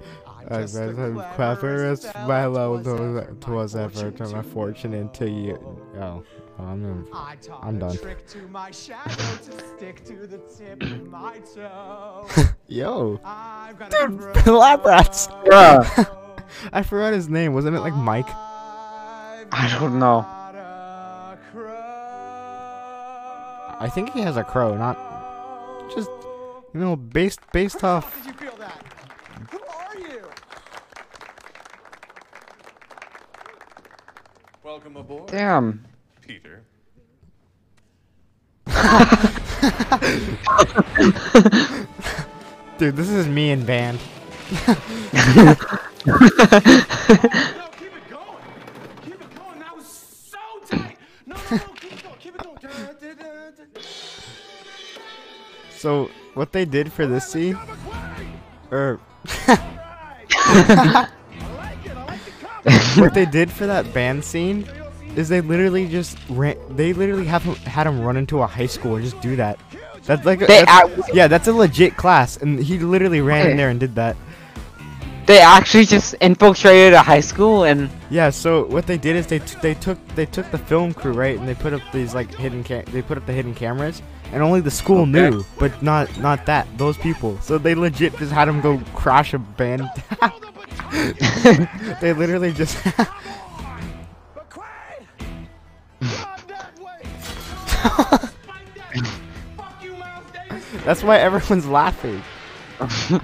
I've just been the as clever as my love was, was ever to my fortune into you. Oh, I'm, I taught I'm done. trick to my shadow to stick to the tip of my toe. Yo, I've got dude, Lab Rats. Bruh. I forgot his name. Wasn't it like Mike? I don't know. I think he has a crow, not just you know based based off. Did you feel that? Who are you? Welcome aboard. Damn. Peter. Dude, this is me in band. So what they did for this scene, or what they did for that band scene, is they literally just ran. They literally have had him run into a high school and just do that. That's like a, They that's- yeah, that's a legit class, and he literally ran in there and did that. They actually just infiltrated a high school and Yeah, so what they did is they t- they took they took the film crew right and they put up these like hidden they put up the hidden cameras and only the school Okay. knew, but not not that those people. So they legit just had him go crash a band. they literally just That's why everyone's laughing.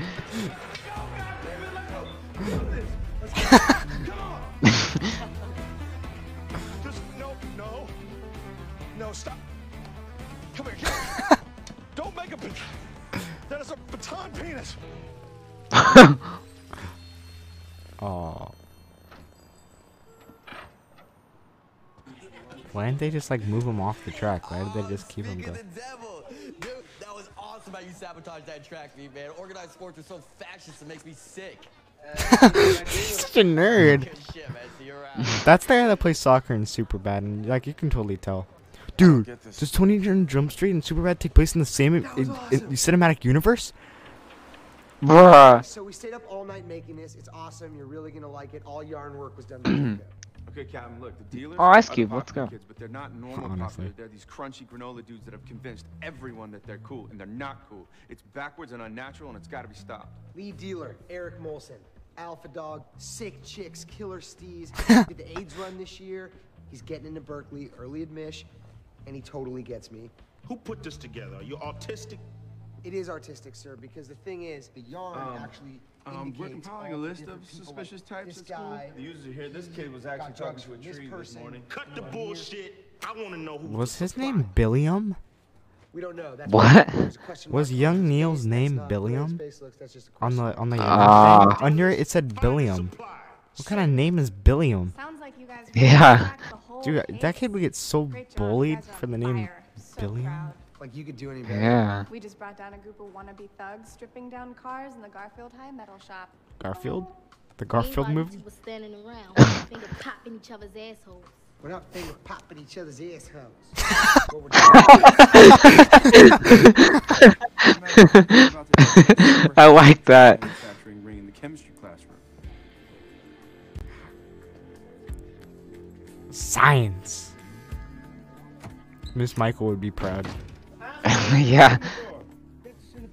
No, no, stop. Come here. Come. Don't make a. bat- That is a baton penis. Oh. Why didn't they just like move him off the track? Why did they oh, just keep him going? Dude, that was awesome how you sabotaged that track meet, man. Organized sports are so fascist, it makes me sick. Such a nerd. Shit, man. See you around. That's the guy that plays soccer in super bad, and like you can totally tell. Dude, get this. does 28 Jump Street and Superbad take place in the same in, in, in cinematic universe? Bruh. So we stayed up all night making this. It's awesome. You're really gonna like it. All yarn work was done by Jacob. Okay, Captain, look, the dealers Oh, Ice are the Cube, let's go. Kids, but they're not normal Honestly. popular. They're these crunchy granola dudes that have convinced everyone that they're cool, and they're not cool. It's backwards and unnatural, and it's got to be stopped. Lead dealer Eric Molson, Alpha Dog, sick chicks, killer steez. Did the AIDS run this year? He's getting into Berkeley, early admission, and he totally gets me. Who put this together? Are you autistic? It is artistic, sir, because the thing is, the yarn Um, actually. Um, we're compiling a list of suspicious like types this at school. guy, The users are here. This kid was actually talking to a from this tree this person. morning. Cut the bullshit. I want to know who Was his name Billiam? We don't know. That's What? There's Was young Neil's name That's not where his Billiam? face looks, that's just a On the question on the mark. Ah. under it it said Billiam. What kind of name is Billiam? Sounds like you guys Yeah. Dude, that kid would get so bullied for the name Billiam. Like you could do any better. Yeah. We just brought down a group of wannabe thugs stripping down cars in the Garfield High Metal Shop. Garfield? Oh. The Garfield movie? was standing around, finger popping each other's assholes. We're not finger popping each other's assholes. I like that. Science. Miss Michael would be proud. yeah.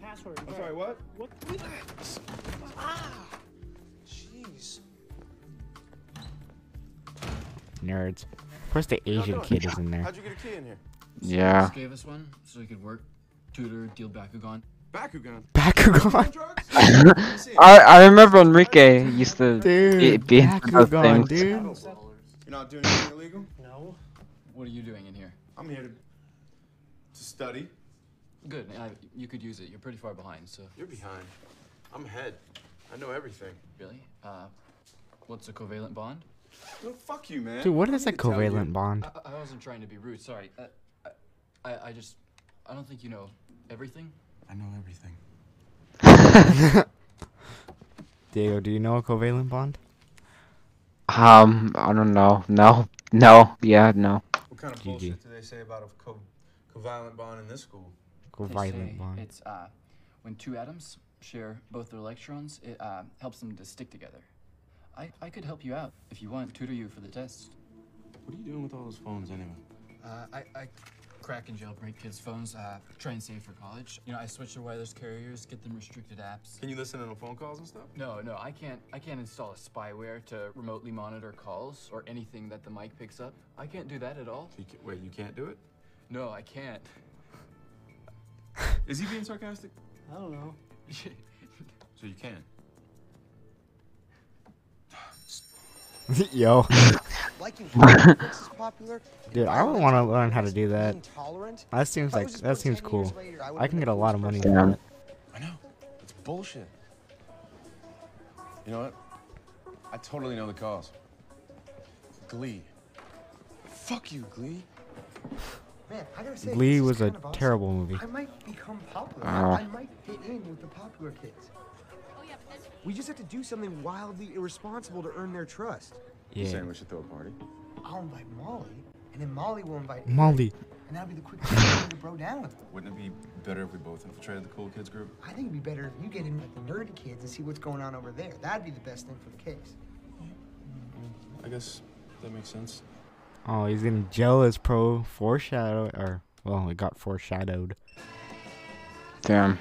I'm sorry, what? What? Ah. Jeez. Nerds. Of course, the Asian kid is in there. How'd you get a key in here? Yeah. Just gave us one so we could work, tutor, deal Bakugan. Bakugan. Bakugan. I I remember Enrique used to Dude, be into those things. dude. You're not doing anything illegal? No. What are you doing in here? I'm here to, to study. Good. I, you could use it. You're pretty far behind, so. You're behind. I'm ahead. I know everything. Really? Uh, what's a covalent bond? No, fuck you, man. Dude, what I is a need to tell you. covalent bond? I, I wasn't trying to be rude. Sorry. Uh, I, I, I just, I don't think you know everything. I know everything. Diego, do you know a covalent bond? Um, I don't know. No, no, yeah, no. What kind of GG. bullshit do they say about a co- covalent bond in this school? Covalent bond. It's uh, when two atoms share both their electrons, it uh, helps them to stick together. I, I could help you out if you want, tutor you for the test. What are you doing with all those phones anyway? Uh, I, I crack and jailbreak kids' phones, uh, try and save for college. You know, I switch their wireless carriers, get them restricted apps. Can you listen to the phone calls and stuff? No, no, I can't. I can't install a spyware to remotely monitor calls or anything that the mic picks up. I can't do that at all. You ca- wait, you can't do it? No, I can't. Is he being sarcastic? I don't know. So you can. Yo. Liking Netflix is popular. Dude, I would want to learn how to do that. Intolerant. That seems like that seems cool. later, I I can get a lot of money person. from it. I know. It's bullshit. You know what? I totally know the cause. Glee. Fuck you, Glee. Man, I gotta say, Glee was a awesome. terrible movie. I might become popular. Oh. I might fit in with the popular kids. Oh, we just have to do something wildly irresponsible to earn their trust. You Yeah. saying we should throw a party? I'll invite Molly, and then Molly will invite Molly. Eric, and that'll be the quickest way to bro down with them. Wouldn't it be better if we both infiltrated the cool kids group? I think it'd be better if you get in with the nerdy kids and see what's going on over there. That'd be the best thing for the case. I guess that makes sense. Oh, he's getting jealous, pro. Foreshadow, or well, it got foreshadowed. Damn.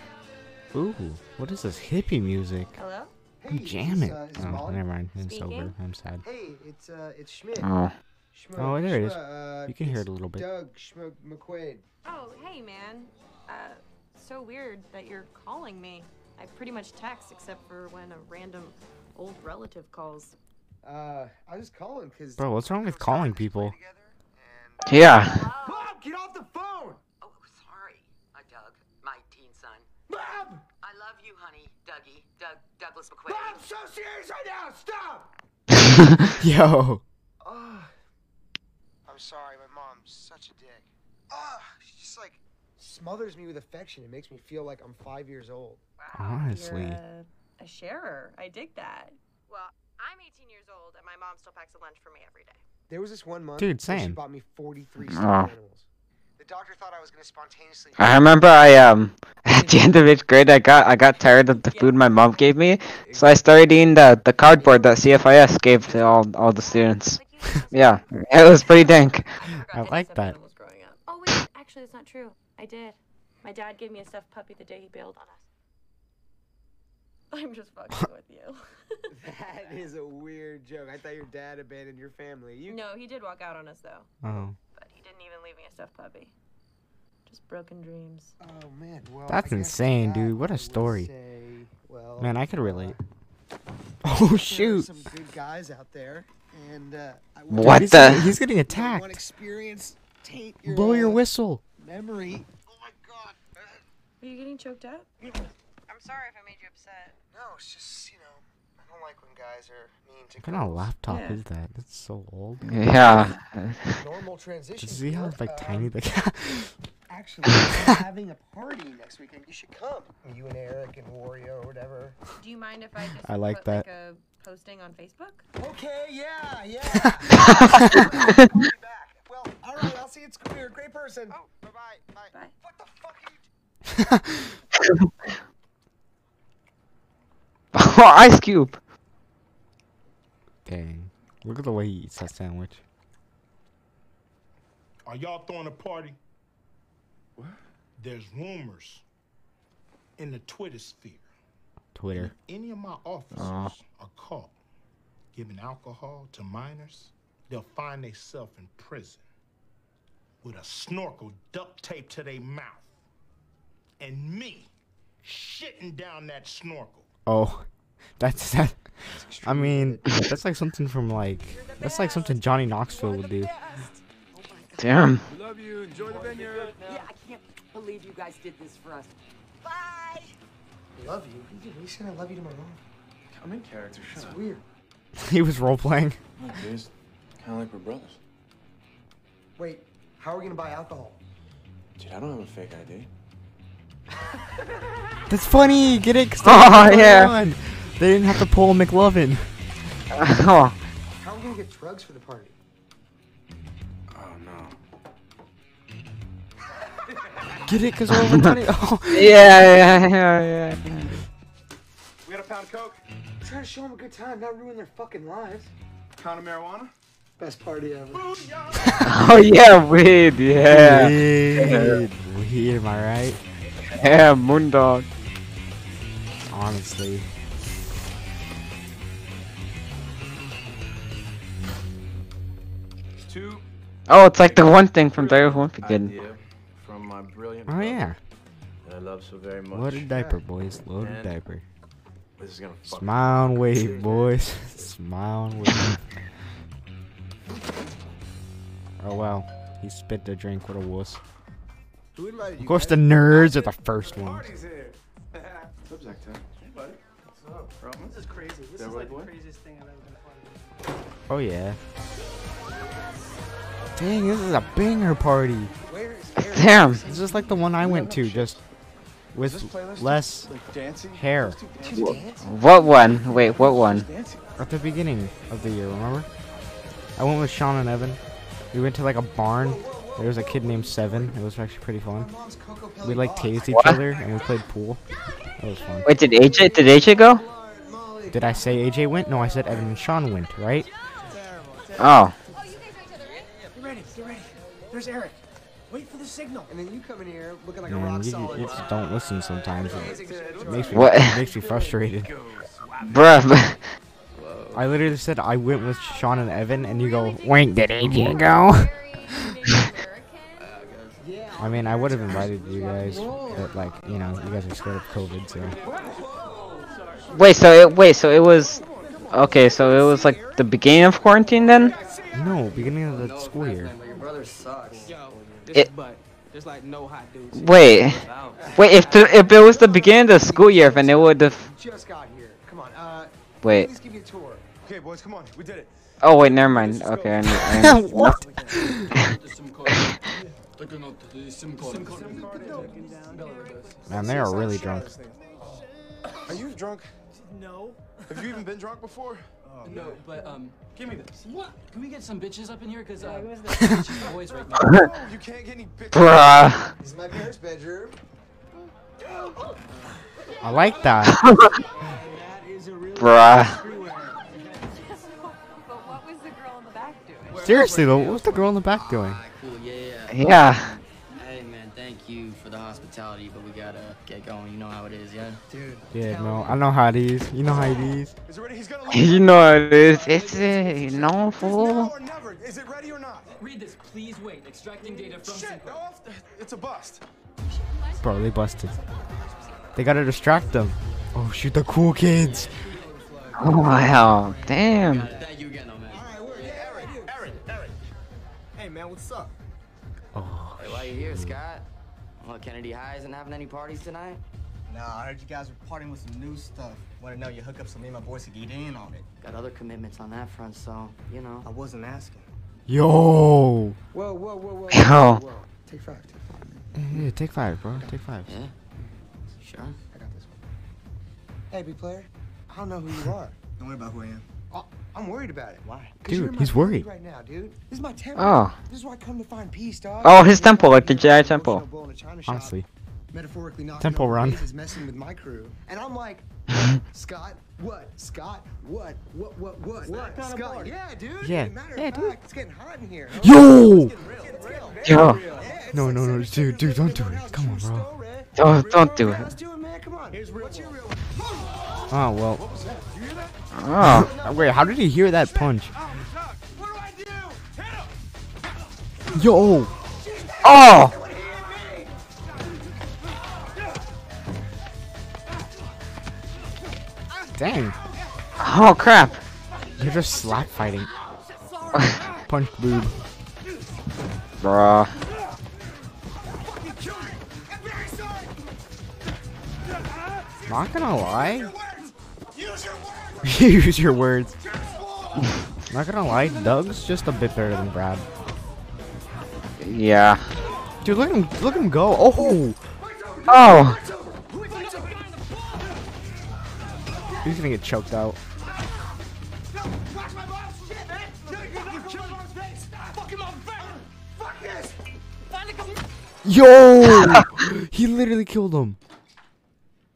Ooh, what is this hippie music? Hello? I'm Hey, is jamming. uh, oh, Molly? never mind. I'm Speaking. sober. I'm sad. Hey, it's uh, it's Schmidt. Oh. Schmo- Oh, there it is. Schmo- uh, You can hear it a little bit. Doug Schmo- McQuaid. Oh, hey, man. Uh, so weird that you're calling me. I pretty much text except for when a random old relative calls. Uh, I was just calling because. Bro, what's wrong with calling people? Yeah. Bob, get off the phone! Oh, sorry. Uh, Doug, my teen son. Bob! I love you, honey. Dougie. Doug, Douglas McQuaid. Bob, I'm so serious right now. Stop! Yo. Oh, I'm sorry. My mom's such a dick. Oh, she just like smothers me with affection. It makes me feel like I'm five years old. Honestly. You're a, a sharer. I dig that. Well, I'm 18 years old, and my mom still packs a lunch for me every day. There was this one month Dude, where she same. bought me 43 Oh. stuffed animals. The doctor thought I was gonna spontaneously. I remember I um at the end of eighth grade I got I got tired of the food my mom gave me, so I started eating the the cardboard that CFIS gave to all all the students. Yeah, it was pretty dank. I like that. Oh wait, actually that's not true. I did. My dad gave me a stuffed puppy the day he bailed on us. I'm just fucking with you. That is a weird joke. I thought your dad abandoned your family. You. No, he did walk out on us though. Oh. But he didn't even leave me a stuffed puppy. Just broken dreams. Oh man. Well. That's insane, that, dude. What a story. say, well, Man, I could uh, relate. there Oh shoot. Some good guys out there, and uh, I Dude, What he's the- Getting, he's getting One attacked. experience taint your Blow your uh, whistle. memory. Oh my god. Are you getting choked up? I'm sorry if I made you upset. No, it's just you know, I don't like when guys are mean to What kind of laptop Yeah. is that? That's so old. Yeah. Normal transition. Does he have here. like Um, tiny like Actually, we're having a party next weekend. You should come. You and Eric and Wario or whatever. Do you mind if I just I like put that. like a posting on Facebook? Okay, yeah, yeah. I'll back. Well, all right. I'll see you at school. You're a great person. Oh, bye bye. Bye. Bye. What the fuck are you? oh, Ice Cube. Dang. Look at the way he eats that sandwich. Are y'all throwing a party? What? There's rumors in the Twitter sphere. Twitter. If any of my officers Aw. are caught giving alcohol to minors, they'll find themselves in prison with a snorkel duct taped to their mouth. And me shitting down that snorkel. Oh. That's that I mean, that's like something from like that's like something Johnny Knoxville would do. Damn. Love you. Enjoy the vineyard. Yeah, I can't believe you guys did this for us. Bye. Love you. What are you, what saying? I love you to my mom. I'm in character. Shut It's weird. he was role playing. Look, dude, kind of like we're brothers. Wait, how are we gonna buy alcohol? Dude, I don't have a fake ID. That's funny. Get it? 'Cause they Oh, didn't yeah. run. They didn't have to pull McLovin. oh. How are we gonna get drugs for the party? Oh no. Get it? Cause we're over 20. Oh. Yeah, yeah, yeah, yeah. We got a pound of coke. Trying to show them a good time, not ruin their fucking lives. Pound of marijuana. Best party ever. Oh yeah, weed. Yeah. Weed. Weird, am I right? Yeah, Moondog. Honestly. Two. Oh, it's like the one thing from Diary of Wimpy Kid. idea from my brilliant Oh yeah. that I love so very much. Loaded diaper, boys. Loaded And diaper. This is gonna fuck Smile and wave, boys. Smile and wave. Oh wow. He spit the drink. What a wuss. Who invited Of course, the nerds are the first ones. Party's here. What's up, Zach? Hey, buddy. What's up, bro? This is crazy. This That is right, like the craziest thing I've ever been a part of. Oh yeah. Dang, this is a banger party. Where is Eric? Damn. It's just like the one I went to, just with less hair. What one? Wait, what one? At the beginning of the year, remember? I went with Sean and Evan. We went to like a barn. There was a kid named Seven. It was actually pretty fun. We like tased each What? other and we played pool. That was fun. Wait, did AJ? Did AJ go? Did I say AJ went? No, I said Evan and Sean went, right? Oh. Get ready, get ready. There's Eric. Wait for the signal. And then you come in here looking like a Man, rock you, solid. you just don't listen sometimes. It, it makes me, What? it makes me frustrated. Bruh. I literally said I went with Sean and Evan, and you go, Wait, did AJ go? I mean, I would have invited you guys, but like, you know, you guys are scared of COVID, so. Wait, so it wait, so it was okay, so it was like the beginning of quarantine then? No, beginning of the school year. Your brother sucks. Yo, this It- is butt. There's like no hot dudes. Wait. Wait, if the, if it was the beginning of the school year, then it would have Just got here. Come on. Uh, Wait. Please give you a tour. Okay, boys, come on. We did it. Oh wait, never mind. Okay, I, knew- I knew- What? Man, they are really drunk. Are you drunk? No. Have you even been drunk before? no, but um, Give me this. what? Can we get some bitches up in here? Cause uh, Yeah, bitches boys right now. No, you can't get any bitches. Bruh. This is my parents' bedroom. I like that. Bruh. Seriously though, what's the girl in the back doing? Cool, yeah, yeah. Yeah. Hey, man, thank you for the hospitality, but we gotta get going. You know how it is, yeah? Dude. Yeah, no, I know how it is. You know how it is. Is it ready? He's gonna leave. You know what it is. It's a you know fool. Now or never. Is it ready or not? Read this, please. Wait. Extracting data from. Shit, it's a bust. Bro, they busted. They gotta distract them. Oh, shoot the cool kids. Oh wow. Damn. You here, Scott? What, Kennedy High isn't having any parties tonight? Nah, I heard you guys were partying with some new stuff. Want to know you hook up so me and my boys could get in on it. Got other commitments on that front, so, you know. I wasn't asking. Yo. Whoa, whoa, whoa, whoa. Yo. whoa, whoa. Take five, take five. Yeah, take five, bro. Take five. Yeah? Sure. I got this one. Hey, B player. I don't know who you are. Don't worry about who I am. Oh, I'm worried about it. Why? Dude, he's worried. Right now, dude. This is my temple. Oh. This is where I come to find peace, dog. Oh, his temple, like the Jedi temple. Honestly. Metaphorically knocking Temple Run. vases, messing with my crew. And I'm like, Scott, what? Scott, what? What, what, what? What kind Scott, yeah, dude. Yeah. Yeah, of dude. fact, it's getting hot in here. Yo! Yo. No, no, no, dude, dude, don't do it. Come on, bro. Don't don't do it. Let's do it, man. Come on. Here's real. What's your real Oh, well. Oh. Wait, how did he hear that punch? Yo! Oh. Dang. Oh crap. You're just slap fighting. Punch boob. Bruh. Not gonna lie. Use your words. Not gonna lie, Doug's just a bit better than Brad. Yeah. Dude, look at him! Look at him go! Oh! Oh. He's gonna get choked out. Yo! he literally killed him.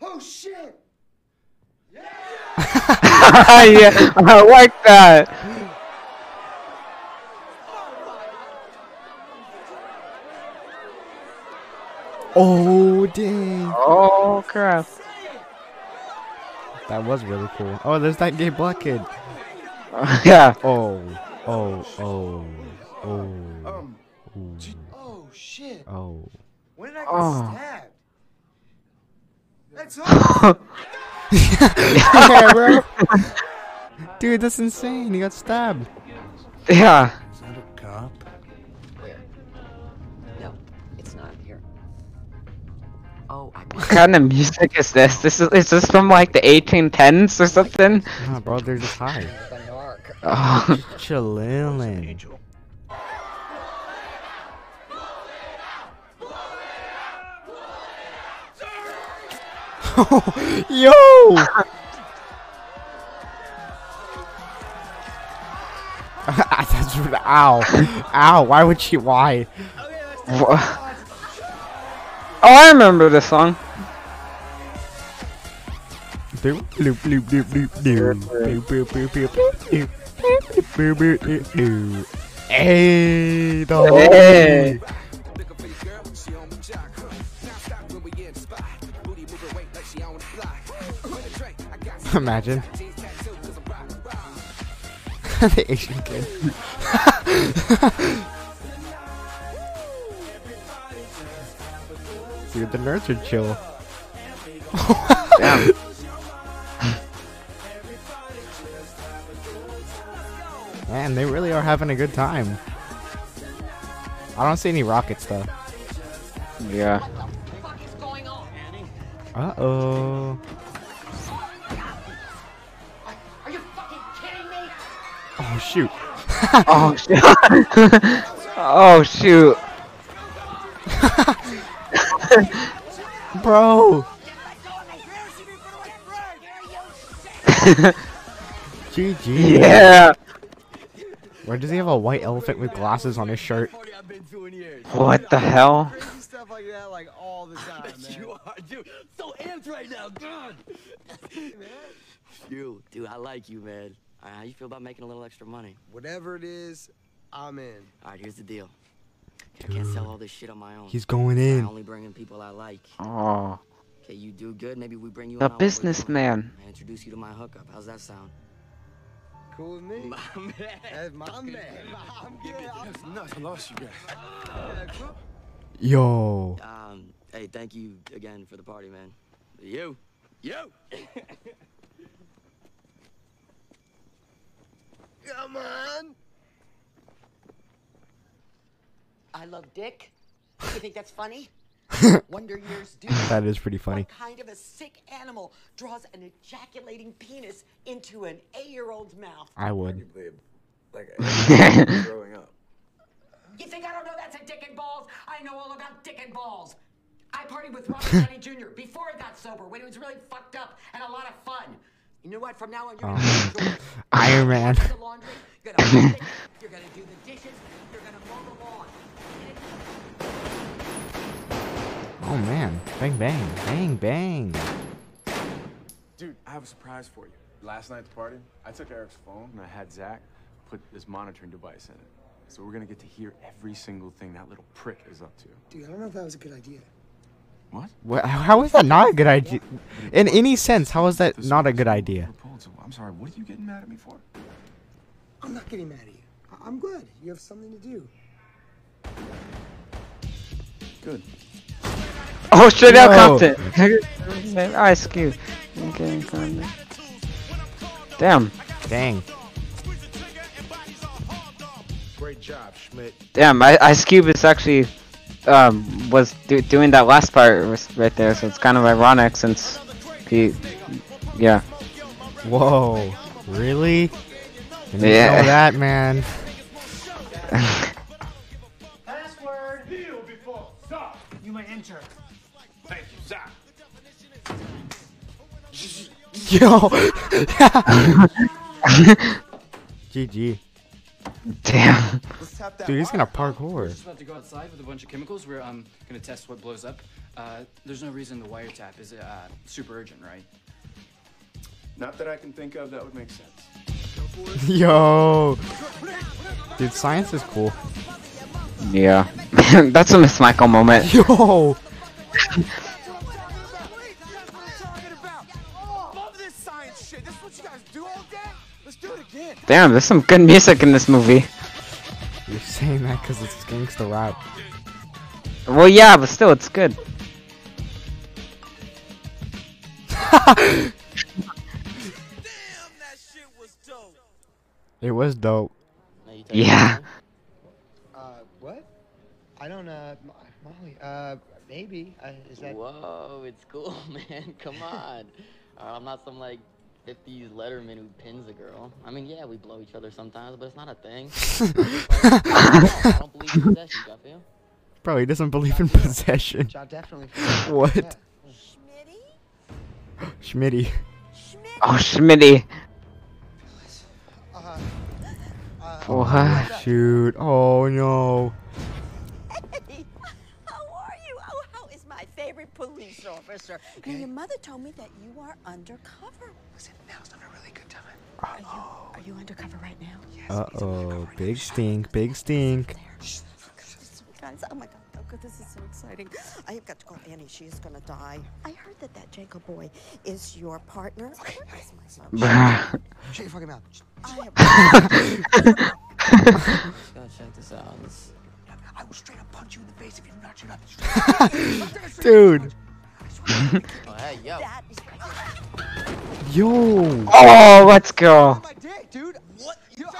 Oh shit! yeah, I like that. Oh dang! Oh crap. That was really cool. Oh, there's that gay black kid. yeah. Oh, oh, oh, oh. Um. Oh shit! Oh. When did I get Oh. stabbed? That's all. yeah, bro. Dude, that's insane. He got stabbed. Yeah. Is that a cop? Where? No, it's not here. Oh, I What kind of music is this? This is is this from like the 1810s or something? Nah, bro, they're just high. Oh. Chillin'. Yo! That's ow, ow! Why would she? Why? Wha- Oh, I remember this song. Bloop, bloop, bloop, Imagine. the Asian kid. Dude, the nerds are chill. Damn. Man, they really are having a good time. I don't see any rockets though. Yeah. Uh oh. Oh shoot. Oh shoot. oh shoot. Bro. GG. Yeah. Why does he have a white elephant with glasses on his shirt? What the hell? Stuff like that, like all the time, man. you are, dude. So amped right now, God. You, dude, I like you, man. All right, how you feel about making a little extra money? Whatever it is, I'm in. All right, here's the deal. I can't sell all this shit on my own. He's going in. I only bring in people I like. Oh. Okay, you do good. Maybe we bring you The in on what we're doing businessman. and introduce you to my hookup. How's that sound? Cool with me. My man. That's my man. I'm good. I'm nuts. I lost you guys. Yo. Um, hey, thank you again for the party, man. You. You. Come on. I love dick. You think that's funny? Wonder Years do. That is pretty funny. What kind of a sick animal draws an ejaculating penis into an eight-year-old's mouth? I would. Like growing up. You think I don't know that's a dick and balls? I know all about dick and balls. I partied with Robert Downey Jr. before he got sober, when he was really fucked up and a lot of fun. You know what? From now on, you're gonna Um, do the Iron Man. the laundry, you're gonna it, you're gonna do the dishes, you're gonna mow the lawn. Oh man. Bang bang. Bang bang. Dude, I have a surprise for you. Last night at the party, I took Eric's phone and I had Zach put this monitoring device in it. So we're gonna get to hear every single thing that little prick is up to. Dude, I don't know if that was a good idea. What? What, how is that not a good idea? In any sense, how is that not a good idea? I'm sorry, what are you getting mad at me for? I'm not getting mad at you. I- I'm glad. You have something to do. Good. Oh, straight out Whoa. Compton. Ice Cube. Damn. Dang. Great job, Schmidt. Damn, I, Ice Cube is actually um was do, doing that last part was right there, so it's kind of ironic since he, yeah. Whoa. Really? Didn't Yeah. know that, man. Password. Kneel before stop. You may enter. Thank you, Zach. Yo. GG. Damn. Dude, he's gonna parkour. Just about to go outside with a bunch of chemicals. We're um gonna test what blows up. Uh, there's no reason the wiretap is uh super urgent, right? Not that I can think of that would make sense. Yo. Dude, science is cool. Yeah. That's a Miss Michael moment. Yo. Damn, there's some good music in this movie. You're saying that because it's gangsta rap. Well, yeah, but still, it's good. It was dope. Yeah. Uh, what? I don't, uh, Molly, uh, maybe. Uh, is that. Whoa, it's cool, man. Come on. Uh, I'm not some like 50s Letterman who pins a girl. I mean, yeah, we blow each other sometimes, but it's not a thing. I don't believe in possession, you feel? Bro, he doesn't believe in possession. I definitely feel What? Schmitty. Oh, Schmitty. Uh, What? Shoot. Oh no. Police officer? Now, your mother told me that you are undercover. Listen, now's not a really good time. Are you, are you undercover right now? Uh oh. Big stink. Big stink. Guys, oh my god, oh god, this is so exciting. I have got to call Annie. She is gonna die. I heard that that Jacob boy is your partner. Where's my. Shut your fucking mouth. I Just check this out. I will straight up punch you in the face if you do not shut up. Dude. Oh, hey, yo. Yo. Oh, let's go. my dick, dude. What? You I,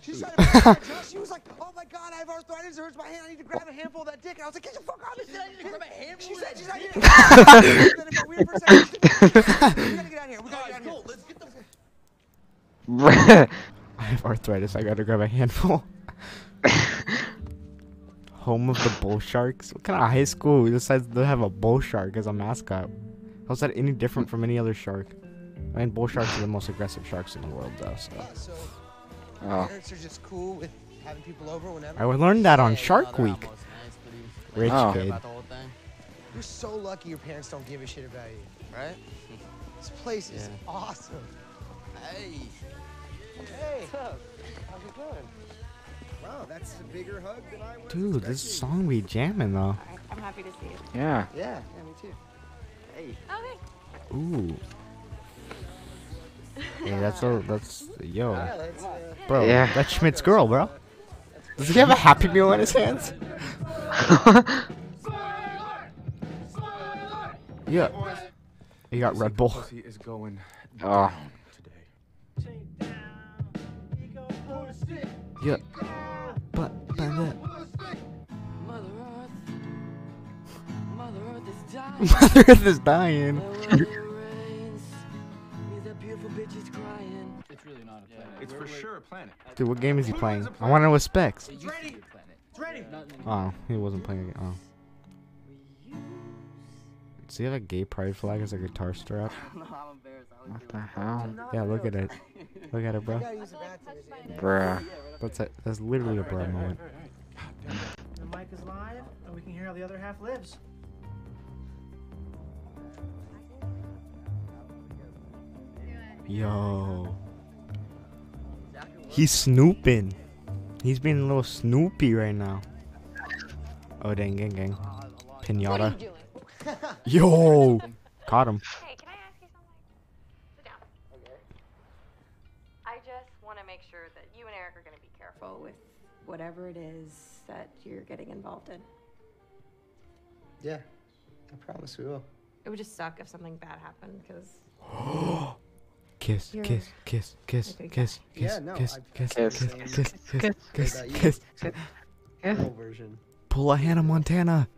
she's trying to grab my dick. She was like, "Oh my god, I have arthritis. It hurts my hand. I need to grab a handful of that dick." And I was like, "Get the fuck out of here!" She said, "I need to grab a handful." She said, "She's like, then it got weird for a second. We gotta get out of here. We gotta get out of here. Let's get the. I have arthritis. I gotta grab a handful. Home of the bull sharks. What kind of high school decides to have a bull shark as a mascot? How's that any different from any other shark? I mean, bull sharks are the most aggressive sharks in the world, though. So So, Oh. parents are just cool with having people over whenever. I learned that on Shark Week. Rich Oh. kid. You're so lucky your parents don't give a shit about you, right? This place is awesome. Hey. Hey. What's up? How's it going? Wow, that's a bigger hug than I was Dude, this expecting. song be jamming though. I'm happy to see it. Yeah. Yeah, yeah, me too. Hey. Okay. Ooh. Hey, that's a that's yo, Yeah, that's, uh, bro. Yeah. That's Schmidt's girl, bro. Does he have a Happy Meal in his hands? yeah. He got Red Bull. Pussy is going Oh. Yeah. But but that. Mother Earth. Mother Earth is dying. Mother Earth is dying. Means that beautiful bitch is crying. It's really not a planet. It's for sure a planet. Dude, what game is he playing? I want to know his specs. It's ready. It's ready. Oh, he wasn't playing it. Oh. Does he have a gay pride flag as a guitar strap? no, I'm embarrassed. I What the hell? Yeah, look at it. Look at it, bro. Bruh. That's a, that's literally a bro moment. The mic is live, and we can hear how the other half lives. Yo. He's snooping. He's being a little snoopy right now. Oh dang gang gang. Pinata. Yo. Caught him. Hey, can I ask you something? Sit down. Okay. I just want to make sure that you and Eric are going to be careful with whatever it is that you're getting involved in. Yeah, I promise we will. It would just suck if something bad happened because Kiss, You're kiss, kiss, kiss, a good kiss, guy. kiss, Yeah, no, kiss, I- kiss, I kiss, feel kiss, the kiss, same kiss, way kiss, about you. kiss. Girl version. Pull a Hannah Montana.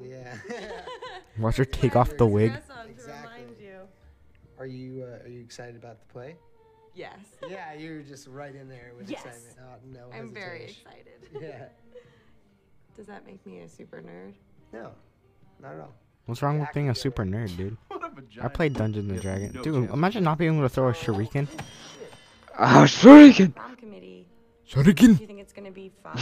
I am. Yeah. Watch her take off the wig. exactly. Are you uh, are you excited about the play? Yes. Yeah, you're just right in there with Yes. excitement. Oh, no I'm very excited. Yeah. Does that make me a super nerd? No, not at all. What's wrong with being a super nerd, dude? I a I vagina. played Dungeons and Dragons. no Dude, imagine not being able to throw a shuriken. Oh, shuriken. Prom committee. Shuriken. Do you think it's going to be fun?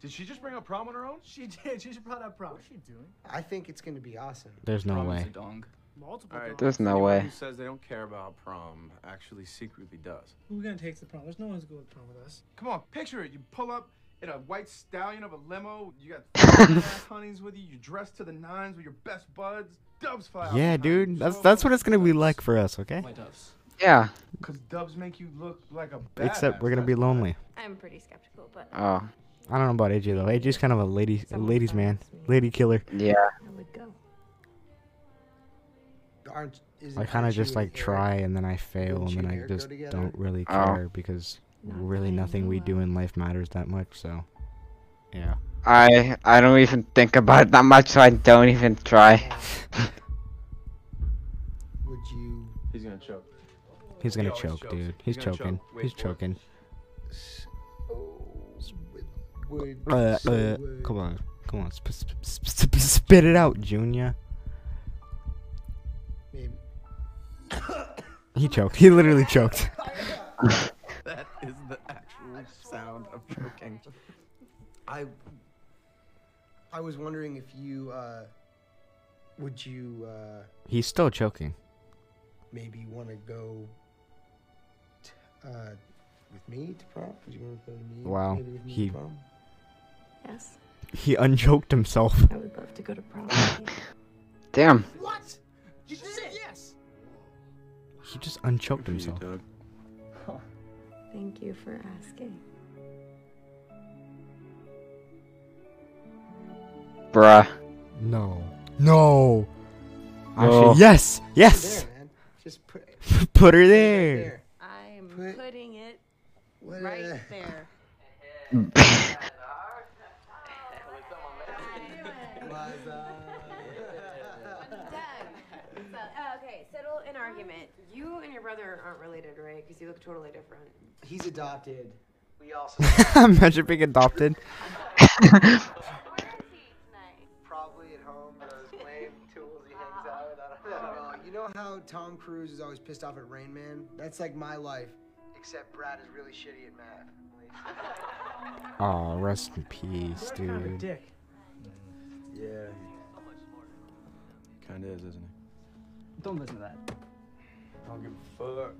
Did she just bring up prom on her own? She did. She just brought up prom. What's she doing? I think it's gonna be awesome. There's no Prom is way. a dong. Multiple. All right, dogs. There's no anyone way. Who says they don't care about prom actually secretly does. Who's gonna take the prom? There's no one's going to prom with us. Come on, picture it. You pull up in a white stallion of a limo. You got ass honeys with you. You dress to the nines with your best buds. Dubs fly out. Yeah, dude. That's So that's what it's gonna be like for us, okay? My doves. Yeah. Cause dubs make you look like a. Except we're gonna be lonely. I'm pretty skeptical, but Oh. I don't know about AJ though. AJ's kind of a lady, a ladies man, lady killer. Yeah. I would go. Aren't, isn't, I kind of just like try and then I fail and then I just don't really Oh. care because really nothing we do in life matters that much. So, yeah. I I don't even think about it that much, so I don't even try. Would you? He's gonna choke. He's gonna He choke, chokes. dude. He's He's choking. choke. He's for it. choking. Would, Uh, so uh, would- come on, come on, sp- sp- sp- sp- spit it out, Junior. Maybe. He choked. He literally choked. that is the actual sound of choking. I. I was wondering if you. Uh, would you uh, He's still choking. maybe want to go? T- uh, with me to prom? Would you want to go to me? Wow, Maybe with me he- to prom? Yes. He unchoked himself. I would love to go to prom. Damn. What? You just said yes. He just unchoked Good for you, himself. Thank you for asking. Bruh. No. No. Actually, Oh. yes. Put it Yes. there, man. Just put. Put her put it right there. there. I am Put- putting it right uh, there. You and your brother aren't related, right? Because you look totally different. He's adopted. We also Imagine being adopted. probably at home with those lame tools he hangs out with. I don't know. You know how Tom Cruise is always pissed off at Rain Man? That's like my life, except Brad is really shitty at math. Oh, rest in peace, dude. Kind of a dude. dick. Yeah. Kinda is, isn't he? Don't listen to that. I don't give a fuck.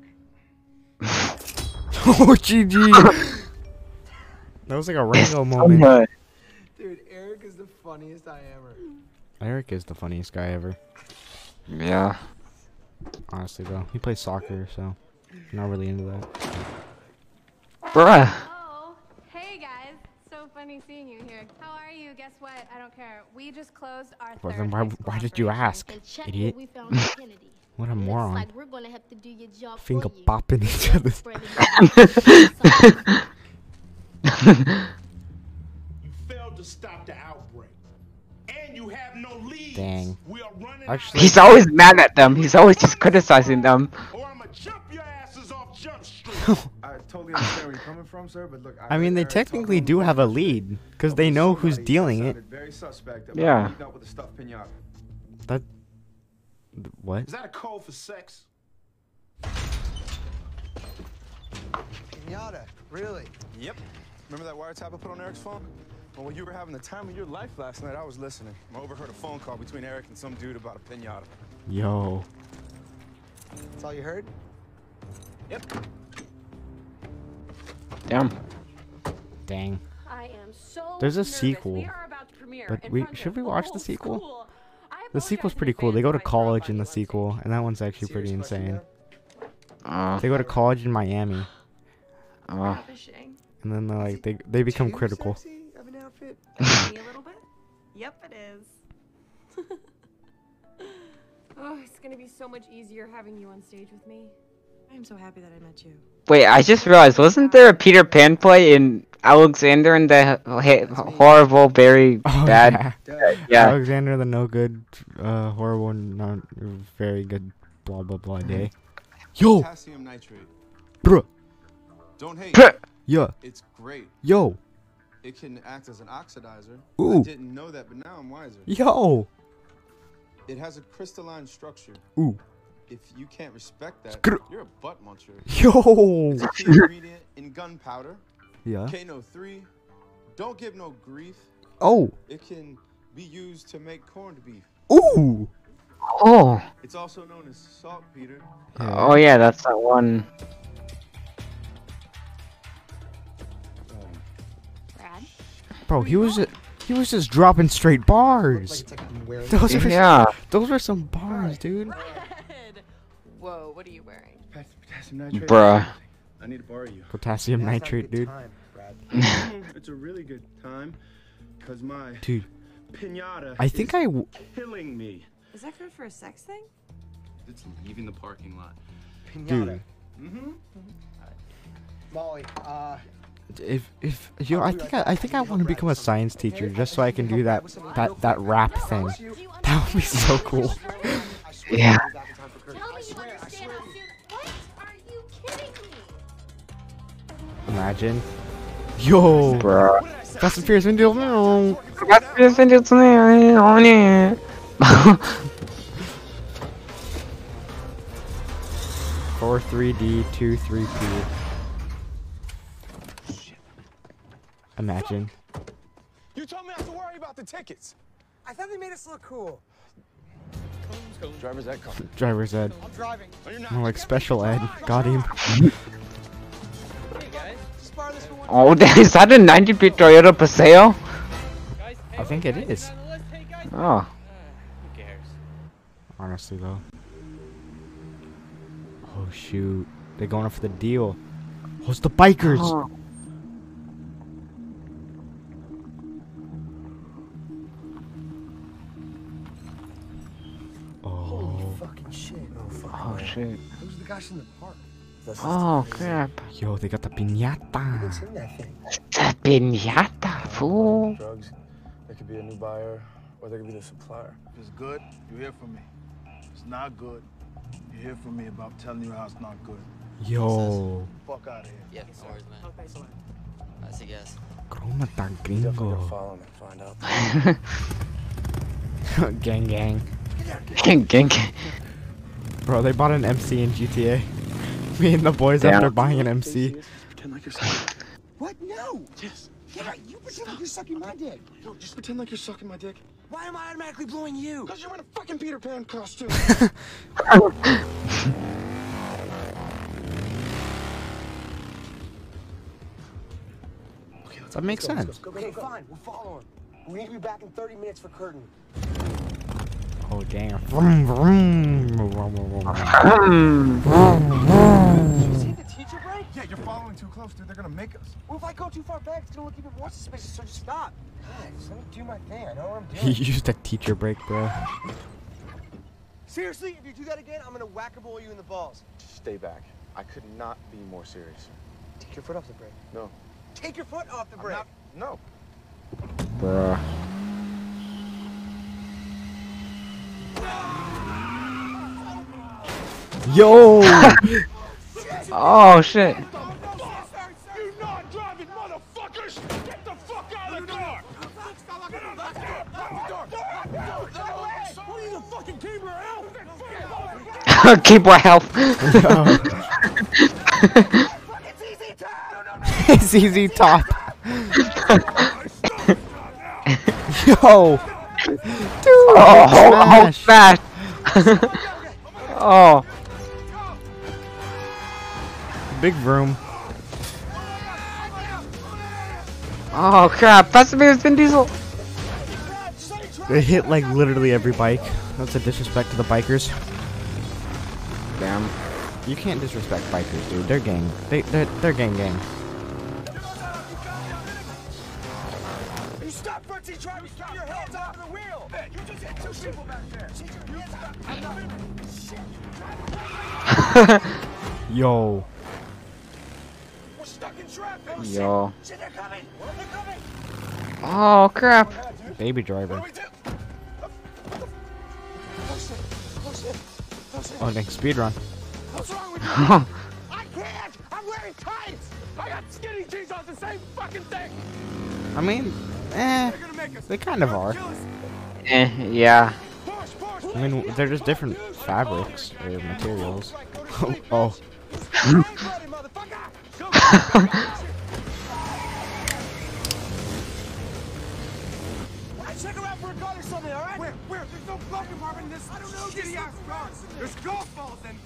oh, GG. that was like a Rango moment. Dude, Eric is the funniest I ever. Eric is the funniest guy ever. Yeah. Honestly, though, he plays soccer, so not really into that. Bruh. Oh, hey guys. So funny seeing you here. How are you? Guess what? I don't care. We just closed our Well, third then why, why did you ask, idiot? What we found in Kennedy. What a moron. like we're gonna have to do your job Finger for you. popping each other's. Spreading You failed to stop the outbreak. And you have no leads. Dang. We are running Actually, He's always mad at them. He's always just criticizing them. I totally understand where you're coming from, sir, but look, I mean, they technically do have a lead because they know who's dealing it. very suspect about Yeah. with a stuffed. That. What? Is that a code for sex? Pinata, really? Yep. Remember that wiretap I put on Eric's phone? Well, when you were having the time of your life last night, I was listening. I overheard a phone call between Eric and some dude about a pinata. Yo. That's all you heard? Yep. Damn. Dang. I am so There's a nervous. sequel. We are about to premiere But we should we watch the sequel? school. I The sequel's pretty cool. They go to college in the sequel, and that one's actually pretty insane. Uh, They go to college in Miami, uh, and then they're like they they become critical. Of an outfit? Me a little bit? Yep, it is. oh, it's gonna be so much easier having you on stage with me. I am so happy that I met you. Wait, I just realized, wasn't there a Peter Pan play in Alexander and the horrible, very Oh, bad? yeah. yeah. Alexander the no good, uh, horrible, not very good, blah blah blah day. Yo, Potassium nitrate. bruh. Don't hate. Bruh. Yeah. It's great. Yo. It can act as an oxidizer. Ooh. I didn't know that, but now I'm wiser. Yo. It has a crystalline structure. Ooh. If you can't respect that, Skr- you're a butt muncher. Yo. It's a key ingredient in gunpowder. Yeah. Kano 3. Don't give no grief. Oh. It can be used to make corned beef. Ooh. Oh. It's also known as saltpeter. Oh yeah, that's that one. Brad? Bro, he was just, he was just dropping straight bars. wearing- Those are Yeah. those are some bars, dude. Whoa, what are you wearing? Potassium nitrate. Bruh. I need to borrow you. Potassium That's nitrate, dude. time, it's a really good time, cause my Dude, pinata I think is I w- killing me. Is that good for a sex thing? It's leaving the parking lot. Pinata. dude. Mm-hmm. Molly, uh, If if yo, I think I, I think I want to become a science teacher just so I can do that that that rap thing. That would be so cool. Yeah. Imagine. Yo. Bruh. Fast and Furious Vin Diesel. Four 3D, two 3P. Imagine. You told me not to worry about the tickets. I thought they made us look cool. Driver's ed. Driver's ed. I'm driving. No. More like special ed. Got him. Oh, is that a 90-bit Toyota Paseo? I think it is. Oh. Who cares? Honestly though. Oh shoot. They're going up for the deal. Oh, it's the bikers. Oh. Oh. Fucking shit. Oh, fuck. Oh shit. Those are the guys in the park. Oh crap. Yo, they got the piñata. What's in that thing? The pinata, fool. Drugs. There could be a new buyer, or there could be the supplier. If it's good, you hear from me. If it's not good, you hear from me about telling you how it's not good. Yo. Fuck out of here. Yeah, no worries, man. That's a guess. Chromata Definitely gringo. gonna follow him and find out. gang gang. Gang, gang. Bro, they bought an MC in GTA. Me and the boys Damn. after buying an MC. Pretend like you're sucking. What? No. Yes. Yeah, you pretend like you're sucking my dick. No, just pretend like you're sucking my dick. Why am I automatically blowing you? Because you're in a fucking Peter Pan costume. That makes Let's go, sense. let's go, Okay, fine. We'll follow him. We need to be back in 30 minutes for curtain. Oh damn. Vroom, vroom. Did you see the teacher break? yeah, you're following too close, dude. They're gonna make us. Well, if I go too far back, it's gonna look even more suspicious, so just stop. Guys, let me do my thing. I know what I'm He used a teacher break, bro. Seriously, if you do that again, I'm gonna whack-a-mole you in the balls. Stay back. I could not be more serious. Take your foot off the brake. No. Take your foot off the brake. No. Bruh. Yo! oh shit. You non-driving motherfuckers! Get the fuck out of the car! Get out of the car! Who are you, the oh shit! out? Keyboard help. it's easy top. Yo! Dude! Oh, oh, smash. smash. oh. Big room. Oh crap. Pass me with Vin Diesel. They hit like literally every bike. That's a disrespect to the bikers. Damn. You can't disrespect bikers, dude. They're gang. They they're, they're gang gang. Yo. We're stuck in traffic. Yo. Shit, they're coming. They're coming. Oh crap. Baby driver. Oh shit. Oh shit. Oh shit. Oh dang, speed run. What's wrong with you? I can't. I'm wearing tights. I got skinny jeans on the same fucking thing. I mean, eh, they kind of are. Eh, yeah. I mean, they're just different fabrics or materials. oh. Hey, check around for a gun or something, all right? Where? Where? There's no glove compartment in this. I don't know. Shitty ass car. There's golf balls and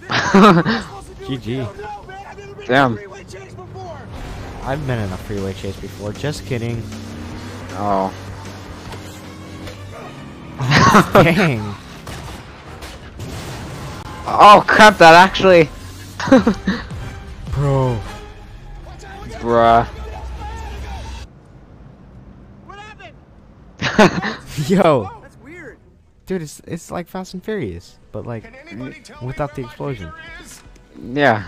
GG. Damn. I've been in a freeway chase before. Just kidding. Oh. Dang. Oh crap, that actually. Bro. Bruh. Yo. Dude, it's it's like Fast and Furious, but like without the explosion. Yeah.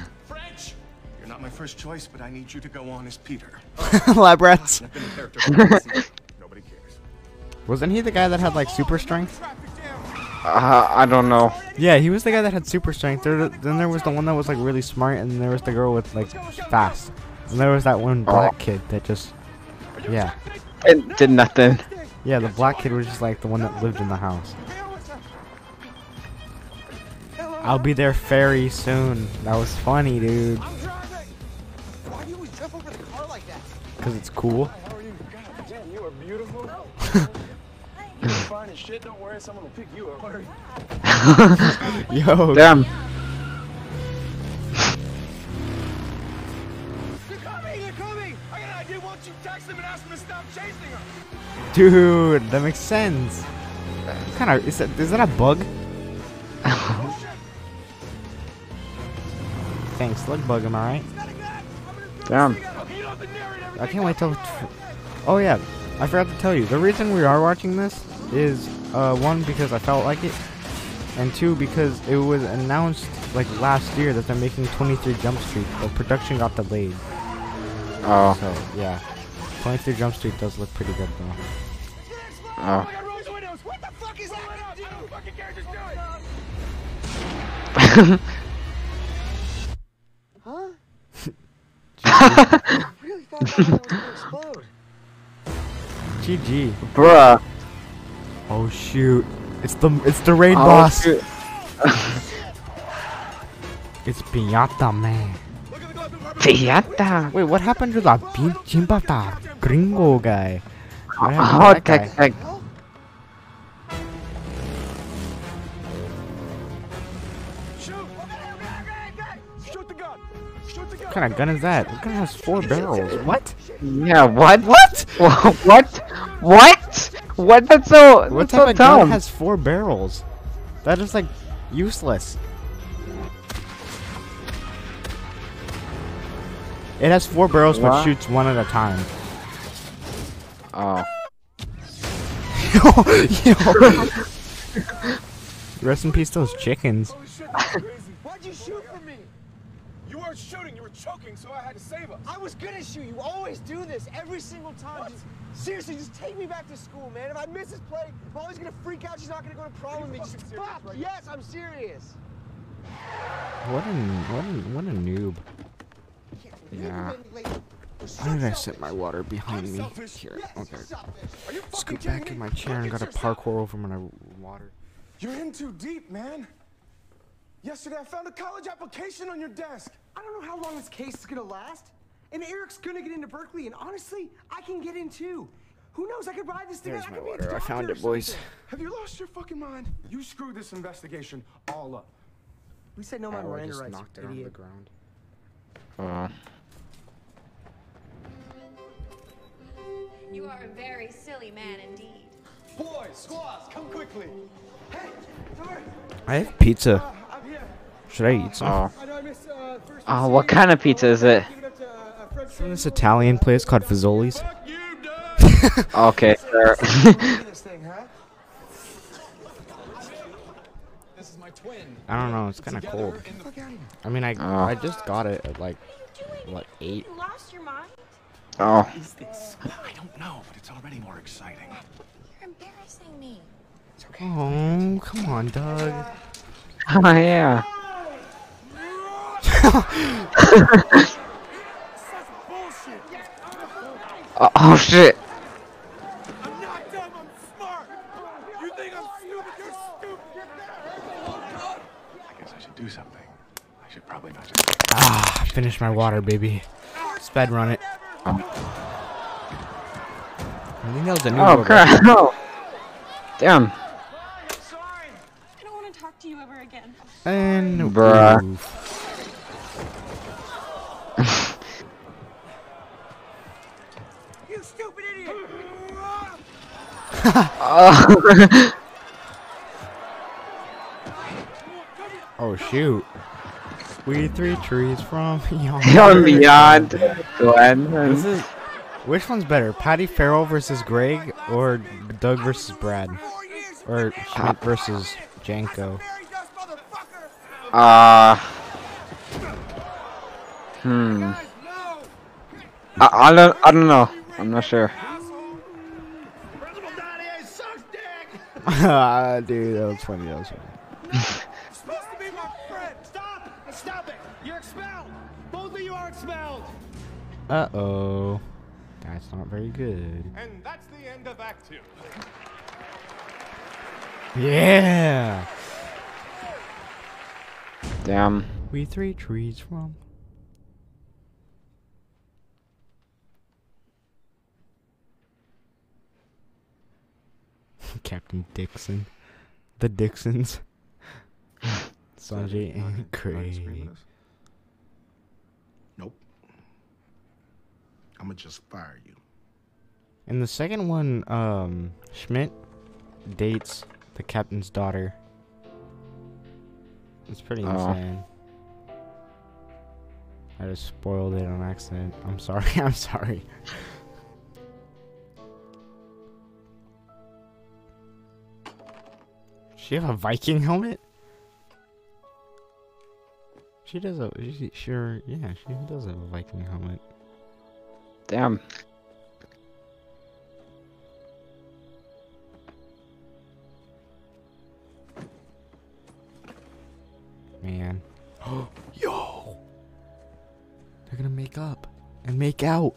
You're not my first choice, but I need you to go on as Peter. Lab rats. I've been a character for a reason. Nobody cares. Wasn't he the guy that had like super oh, strength? Uh, I don't know. Yeah, he was the guy that had super strength. There, then there was the one that was like really smart, and there was the girl with like fast. And there was that one black kid that just, yeah, It did nothing. yeah. The black kid was just like the one that lived in the house. I'll be there very soon. That was funny, dude. Why do you always jump over the car like that? Cause it's cool. You're fine as shit. Don't worry, someone will pick you up. Hurry. Yo. Damn. They're coming! They're coming! I got an idea. Why don't you text them and ask them to stop chasing them? Dude, that makes sense. Kind of is that is that a bug? Thanks, slug bug. Am I right? Damn. I can't wait till. Oh yeah, I forgot to tell you. The reason we are watching this is uh, one because I felt like it, and two because it was announced like last year that they're making 23 Jump Street, but production got delayed. Oh. So yeah, 23 Jump Street does look pretty good though. Oh. What the fuck is that? I don't fucking care. Just do it. Huh? I really thought that one was gonna explode. GG. Bruh. Oh shoot! It's the it's the raid Oh, boss. It's Piñata Man. Piñata. Wait, what happened to that pinche pata gringo guy? What Oh, that guy? tech, tech. What kind of gun is that? What gun has four barrels? What? Yeah, what? What? what? What? What? That's so. What that's type so of gun has four barrels? That is like useless. It has four barrels but shoots one at a time. Oh. Yo, Rest in peace those chickens. Why'd you shoot for me? You weren't shooting, you were choking, so I had to save us. I was gonna shoot. You always do this every single time. Just, seriously, just take me back to school, man. If I miss this play, Molly's gonna freak out. She's not gonna go to prom with me. Just fuck. Yes, I'm serious. What a what a what a noob. Yeah. Why did I set my water behind me? Here, okay. Scoot back in my chair and got a parkour over my water. You're in too deep, man. Yesterday I found a college application on your desk. I don't know how long this case is gonna last. And Eric's gonna get into Berkeley, and honestly, I can get in too. Who knows? I could ride this thing. There's. I my could be a water. I doctor found it, boys. Have you lost your fucking mind? You screwed this investigation all up. We said no Oh, my I Miranda just rights, knocked it on the ground. Oh. You are a very silly man indeed. Boys, squaws, come quickly. Hey, sorry. I have pizza. I'm here. Should I eat some? Oh. I know I missed uh, first. Oh, what kind of pizza is it? Give it up to Fred From this Italian place called Fazoli's. Okay, sure. this thing, huh? This is my twin. I don't know. It's kind of cold. I mean, I Oh. I just got it at like what eight? You lost your mind? Oh. this? I don't know, but it's already more exciting. You're embarrassing me. it's Oh, come on, Doug. Oh yeah. Oh, oh shit. I'm not dumb, I'm smart. You think I'm stupid? You're stupid. I guess I should do something. I should probably not just. Ah, finish my water, baby. Sped run it. I think that was a new Oh crap. Oh. Damn. I don't want to talk to you ever again. And Bruh. oof. You stupid idiot! Oh. Shoot. We three trees from Beyond beyond, Glenn. This is which one's better, Patty Farrell versus Greg, or Doug versus Brad, or Schmidt versus Jenko? Uh. Hmm. I, I don't. I don't know. I'm not sure. Ah, Dude, that was funny. That was funny. supposed to be my friend. Stop! Stop it! You're expelled. Both of you are expelled. Uh oh, that's not very good. And that's the end of Act Two. Yeah. Damn. We three trees from. Captain Dickson. The Dicksons. Sanjay and Craig. Nope. I'ma just fire you. In the second one, um, Schmidt dates the captain's daughter. It's pretty Oh. insane. I just spoiled it on accident. I'm sorry. I'm sorry. She have a Viking helmet? She does a. She, sure, yeah, she does have a Viking helmet. Damn. Man. Oh, Yo! They're gonna make up and make out.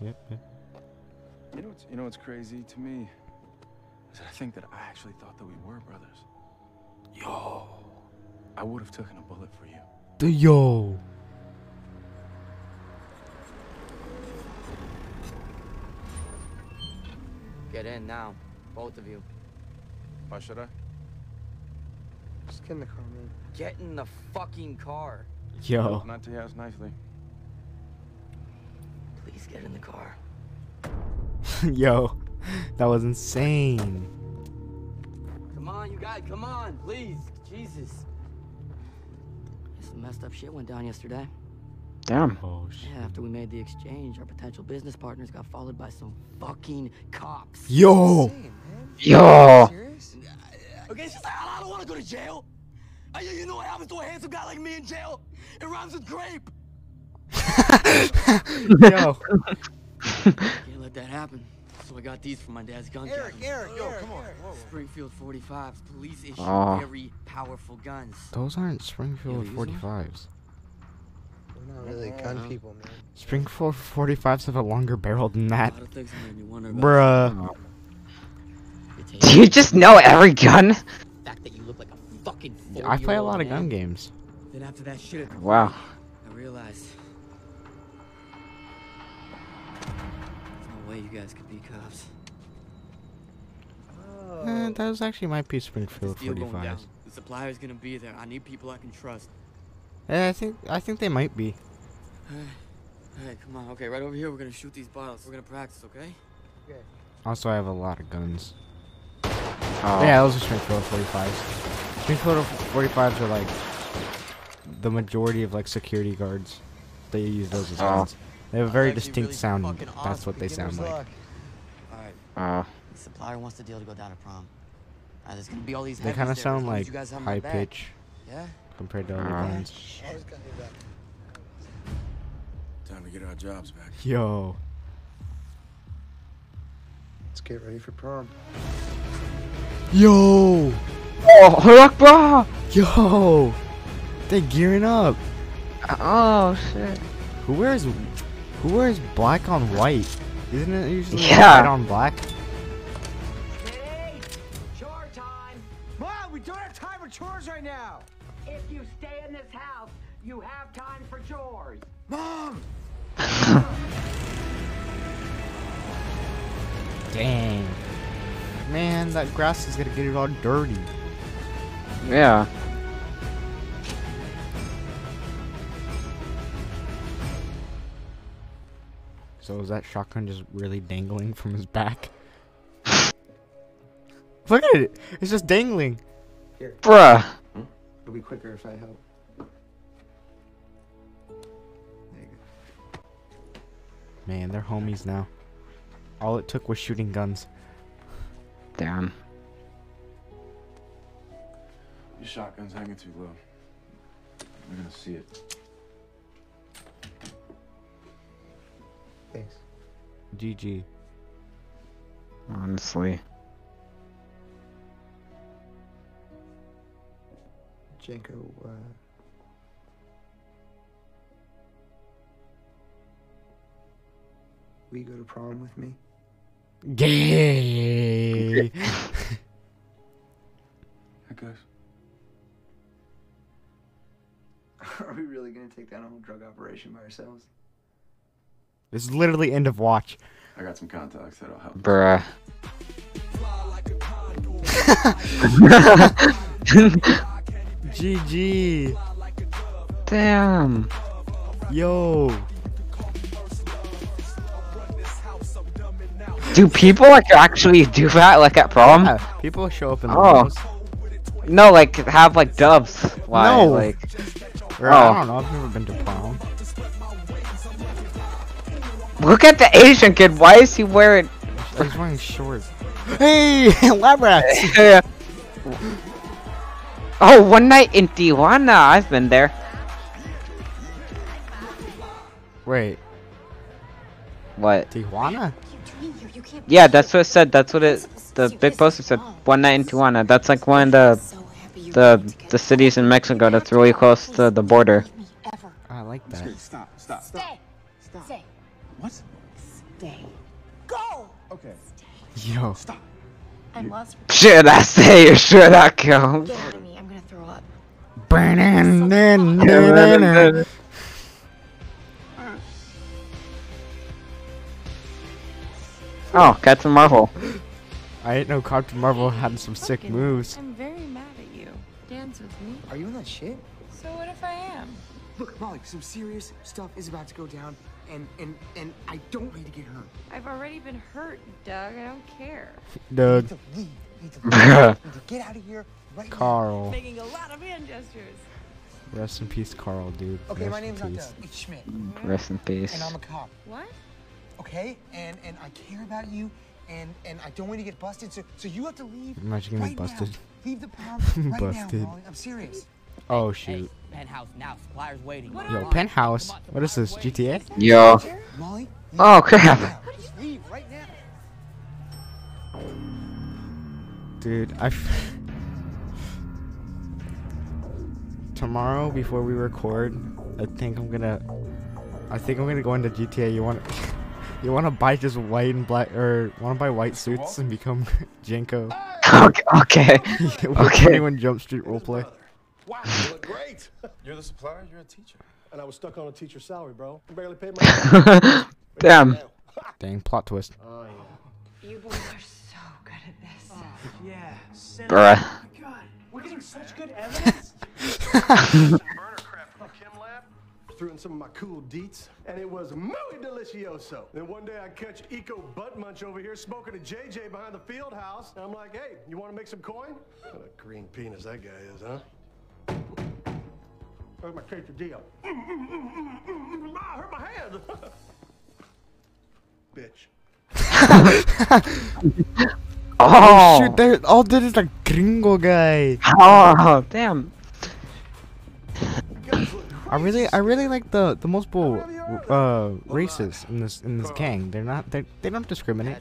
Homies. Moving out. Mm-hmm. Yep, yep. You know what's crazy to me? Is that I think that I actually thought that we were brothers. Yo. I would have taken a bullet for you. The yo. Get in now, both of you. Why should I? Just get in the car, man. Get in the fucking car. Yo. Not to ask nicely. Please get in the car. Yo. That was insane. Come on, you guys, come on, please. Jesus. Some messed up shit went down yesterday. Damn. Oh shit. Yeah, after we made the exchange, our potential business partners got followed by some fucking cops. Yo. Yo. Okay, it's just like, I don't want to go to jail. I, you know what happens to a handsome guy like me in jail? It rhymes with grape. Yo. Can't let that happen. So I got these from my dad's gun Eric, cabinet. Eric, yo, come on. Whoa. Springfield 45s. Police issue Aw. very powerful guns. Those aren't Springfield You use 45s. We're not really gun people, man. Springfield 45s have a longer barrel than that. A lot of things made me wonder about Bruh. Do you just know every gun? the fact that you look like a fucking I play a lot of gun games. Then after that shit, Wow. I realized way you guys could be cops. Eh, those actually might be Springfield This deal going 45s. down. The supplier's gonna be there. I need people I can trust. Yeah, I think I think they might be. Alright, come on. Okay, right over here. We're gonna shoot these bottles. We're gonna practice, okay? Also, I have a lot of guns. Oh. Yeah, those are Springfield 45s. Springfield 45s are like the majority of like security guards. They use those as Oh. Guns. They have a very distinct really sound. fucking That's awesome. what they sound Beginner's like. luck. Alright. Oh. The supplier wants the deal to go down to prom. Uh, there's gonna be all these They kind of sound as long as like you guys high pitch Yeah? compared to other Uh. guns. Always got your back. Time to get our jobs back. Yo. Let's get ready for prom. Yo. Oh, Akbar! Yo. They gearing up. Oh shit. Who wears who wears black on white? Isn't it usually Yeah. white on black? Chore time! Mom, we don't have time for chores right now. If you stay in this house, you have time for chores. Mom! Dang. Man, that grass is gonna get it all dirty. Yeah. So is that shotgun just really dangling from his back? Look at it! It's just dangling. Here. Bruh. It'll be quicker if I help. There you go. Man, they're homies now. All it took was shooting guns. Damn. Your shotgun's hanging too low. We're gonna see it. Thanks. GG. Honestly. Jenko, uh. Will you go to prom with me? Gay. Hey guys. Are we really gonna take down a whole drug operation by ourselves? This is literally end of watch. I got some contacts that'll help. Bruh. GG. Damn. Yo. Do people like actually do that like at prom? Yeah, people show up in the Oh. limos. No, like have like doves. Why? No. Like. Or, I Oh. don't know. I've never been to prom. Look at the Asian kid. Why is he wearing? Oh, he's wearing shorts. Hey, lab rats. Yeah. oh, one night in Tijuana. I've been there. Wait, What? Tijuana? Yeah, that's what it said. That's what it. The big poster said. One night in Tijuana. That's like one of the the the cities in Mexico that's really close to the border. I like that. Stop, stop. Stay. Stay. What? Stay. Go. Okay. Stay. Yo. Stop. I'm lost. Should I say or should I go? Get out of me. I'm gonna throw up. Oh, Captain Marvel. I didn't know Captain Marvel had some sick moves. I'm very mad at you. Dance with me. Are you in that shit? So what if I am? Look, Molly, some serious stuff is about to go down, and and and I don't want you to get hurt. I've already been hurt, Doug. I don't care. Doug. To leave. To, Bruh. leave. You need to get out of here right Karl. now. Making a lot of hand gestures. Rest in peace, Karl, dude. Okay, Rest my name's not peace. Doug. It's Schmidt. Mm-hmm. Rest in peace. And I'm a cop. What? Okay? And and I care about you, and and I don't want you to get busted. So so you have to leave. Imagine getting right now. busted. Leave the pound right Busted. now, Molly. I'm serious. Oh shoot. Penthouse now. Suppliers waiting. Yo, penthouse. What is this? GTA? Yo. Oh crap. Just leave right now. Dude, I. F- Tomorrow, before we record, I think I'm gonna. I think I'm gonna go into GTA. You want? You want to buy just white and black, or want to buy white suits and become Jenko? Okay. Okay. Okay. 21 Jump Street roleplay. Wow, you look great. You're the supplier. You're a teacher. And I was stuck on a teacher's salary, bro. I barely paid my. Damn. Dang, plot twist. Oh yeah. You boys are so good at this. Oh, yeah. Bruh. Oh God, we're getting such good evidence. Threw in some of my cool deets, and it was muy delicioso. Then one day I catch Eco Butt Munch over here smoking a JJ behind the field house, and I'm like, hey, you want to make some coin? What a green penis that guy is, huh? Where's my quesadilla? Ah, mm, mm, mm, hurt my hand. Bitch. Oh. shoot! They all did is like gringo guy. Oh damn. I really, I really like the the multiple uh races in this in this gang. They're not they they don't discriminate.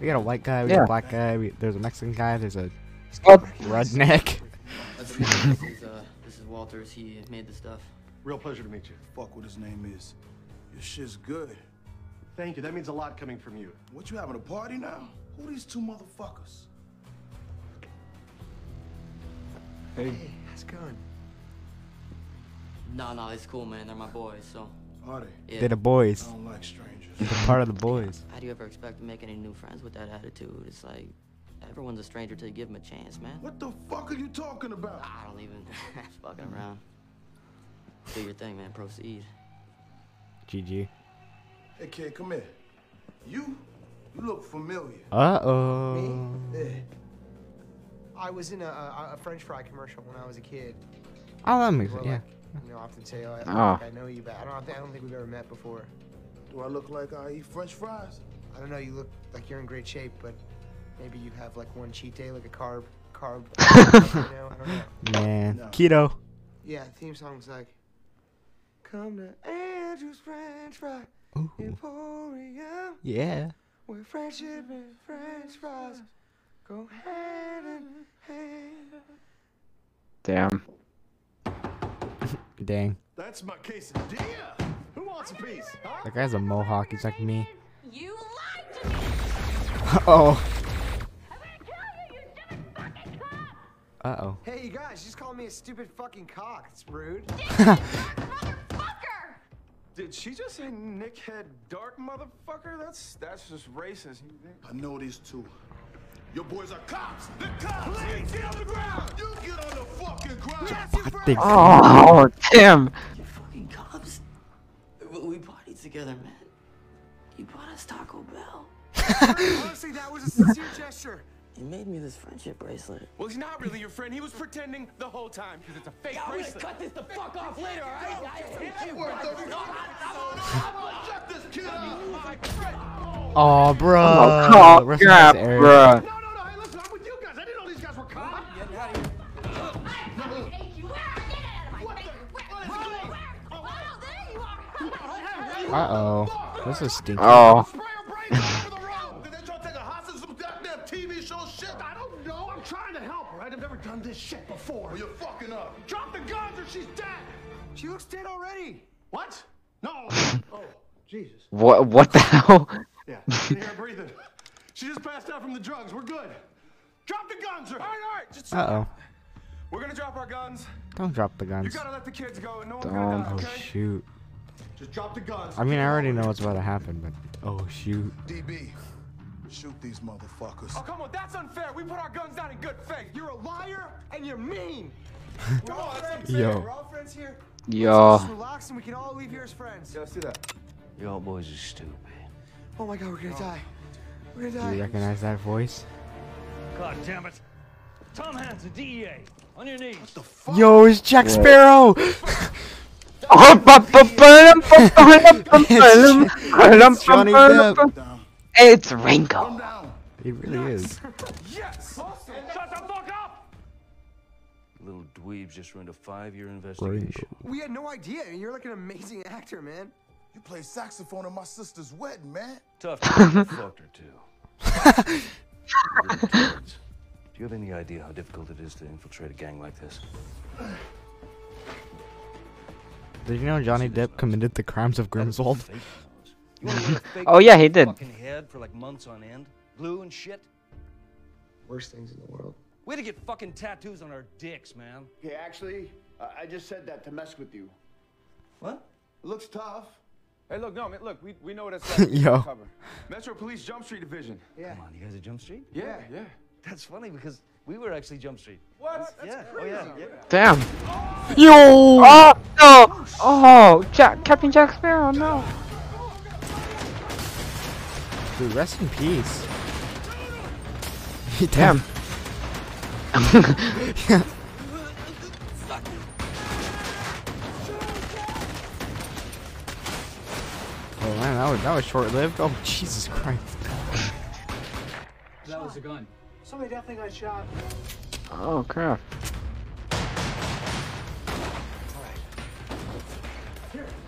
We got a white guy, we got Yeah. a black guy, we, there's a Mexican guy, there's a Oh. redneck. Walters. He made the stuff. Real pleasure to meet you. Fuck what his name is. Your shit's good. Thank you. That means a lot coming from you. What you having a party now? Who these two motherfuckers? Hey, Hey, how's it going? No, no, it's cool, man. They're my boys, so. Are they? Yeah. They're the boys. I don't like strangers. They're part of the boys. How do you ever expect to make any new friends with that attitude? It's like everyone's a stranger till you give them a chance, man. What the fuck are you talking about? I don't even fucking around. Do your thing, man. Proceed. GG. Hey kid, come here. You, you look familiar. Uh oh. Yeah. I was in a, a, a French fry commercial when I was a kid. Oh, that makes People it, are yeah. like, you know, often say, "Oh, I, Oh. think I know you, but I don't, think, I don't think we've ever met before." Do I look like I eat French fries? I don't know. You look like you're in great shape, but maybe you have like one cheat day, like a carb, carb. you know, I don't know. Man, No. keto. Yeah, theme song's like, "Come to Andrew's French Fry Emporium, Yeah. where friendship and French fries go hand in hand." Damn. Dang. That's my quesadilla. Who wants a piece? Huh? That guy's a mohawk. He's like me. You lied to me! oh. Uh oh. Hey, you guys, she's calling me a stupid fucking cock. It's rude. Did she just say Nickhead Dark motherfucker? That's that's just racist. I know these two. Your boys are cops. The cops. Please get on the ground. You get on the fucking ground. Big Oh damn. You fucking cops. We, we partied together, man. You bought us Taco Bell. Honestly, that was a sincere gesture. You made me this friendship bracelet. Well, he's not really your friend. He was pretending the whole time because it's a fake I'm gonna bracelet. cut this the fuck off later, alright? I hate you, What the bro. fuck? Shut this kid up. Oh, bro. Oh, crap, Rest in crap, peace, Eric. bruh. No, no, no. Hey, listen, I'm with you guys. I didn't know these guys were cops. Uh oh. This is stinky. Oh. this shit before. Well, you're fucking up. Drop the guns or she's dead. She looks dead already. What? No. oh, Jesus. What? What the hell? Yeah, can hear her breathing. She just passed out from the drugs. We're good. Drop the guns, or All right, all right. Just Uh oh. We're gonna drop our guns. Don't drop the guns. You gotta let the kids go. No one's Don't. gonna Oh die, okay? Oh shoot. just drop the guns. I mean, I already know what's about to happen, but oh shoot. DB, shoot these motherfuckers. Oh, come on, that's unfair. We put our guns down in good faith. You're a liar and you're mean. Come on, that's Yo. We're all friends here. Yo. Just relax and we can all leave here as friends. Yeah, let's do that. You all boys are stupid. Oh my god, we're gonna oh. die. We're gonna die. Do you recognize that voice? God damn it. Tom Hanson, DEA. On your knees. What the fuck? Yo, it's Jack Sparrow. it's Johnny Depp. It's Ringo. He really is. Yes. Shut the fuck up! Little dweebs just ruined a five-year investigation. We had no idea. You're like an amazing actor, man. You play saxophone at my sister's wedding, man. Tough to fucked her too. Do you have any idea how difficult it is to infiltrate a gang like this? Did you know Johnny Depp committed the crimes of Grindelwald? Oh, yeah, he did. Fucking head for like months on end, glue and shit. Worst things in the world. We had to get fucking tattoos on our dicks, man. Okay, actually, uh, I just said that to mess with you. What? It looks tough. Hey, look, no, man, look, we, we know what it's like. Yo. Cover. Metro Police Jump Street Division. Yeah. Come on, you guys are Jump Street? Yeah, yeah. That's funny because we were actually Jump Street. What? That's yeah. crazy. Oh yeah. yeah. Damn. Yo. Oh no! Oh, Jack, Captain Jack Sparrow, no. Dude, rest in peace. Damn. yeah. Oh man, that was that was short lived. Oh Jesus Christ. That was a gun. Somebody definitely got shot. Oh crap.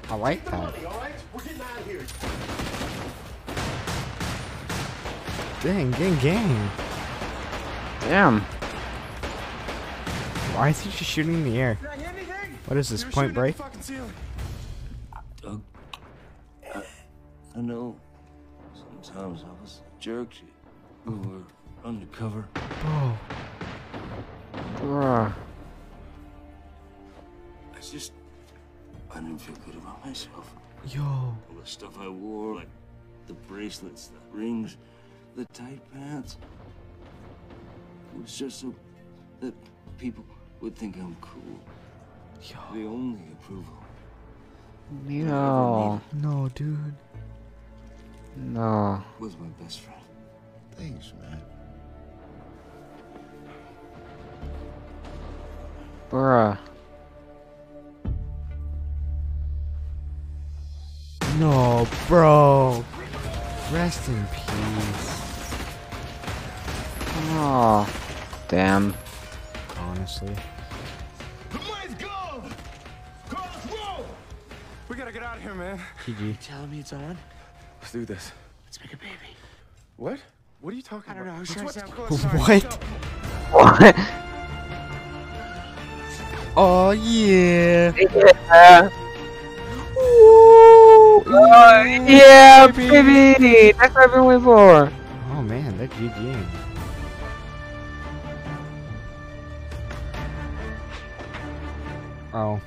I like that. All right, we're getting out of here. Dang, gang, gang. Damn. Why is he just shooting in the air? What is this, Point Break? Doug, I, I know sometimes I was a jerk. We were undercover. Oh. Bruh. I just, I didn't feel good about myself. Yo. All the stuff I wore, like the bracelets, the rings, the tight pants. It was just so that people would think I'm cool. The only approval. No. No, dude. No. Was my best friend. Thanks, man. Bruh. No, bro. Rest in peace. Oh. Damn. Honestly. Let's go! Carlos! We gotta get out of here, man. GG. Telling me it's on? Let's do this. Let's make a baby. What? What are you talking I don't about? know. I was Let's trying to sound close. What? What? Oh yeah. Yeah. Oh, yeah, baby. That's what I've been waiting for. Oh man, they're GGing. Oh.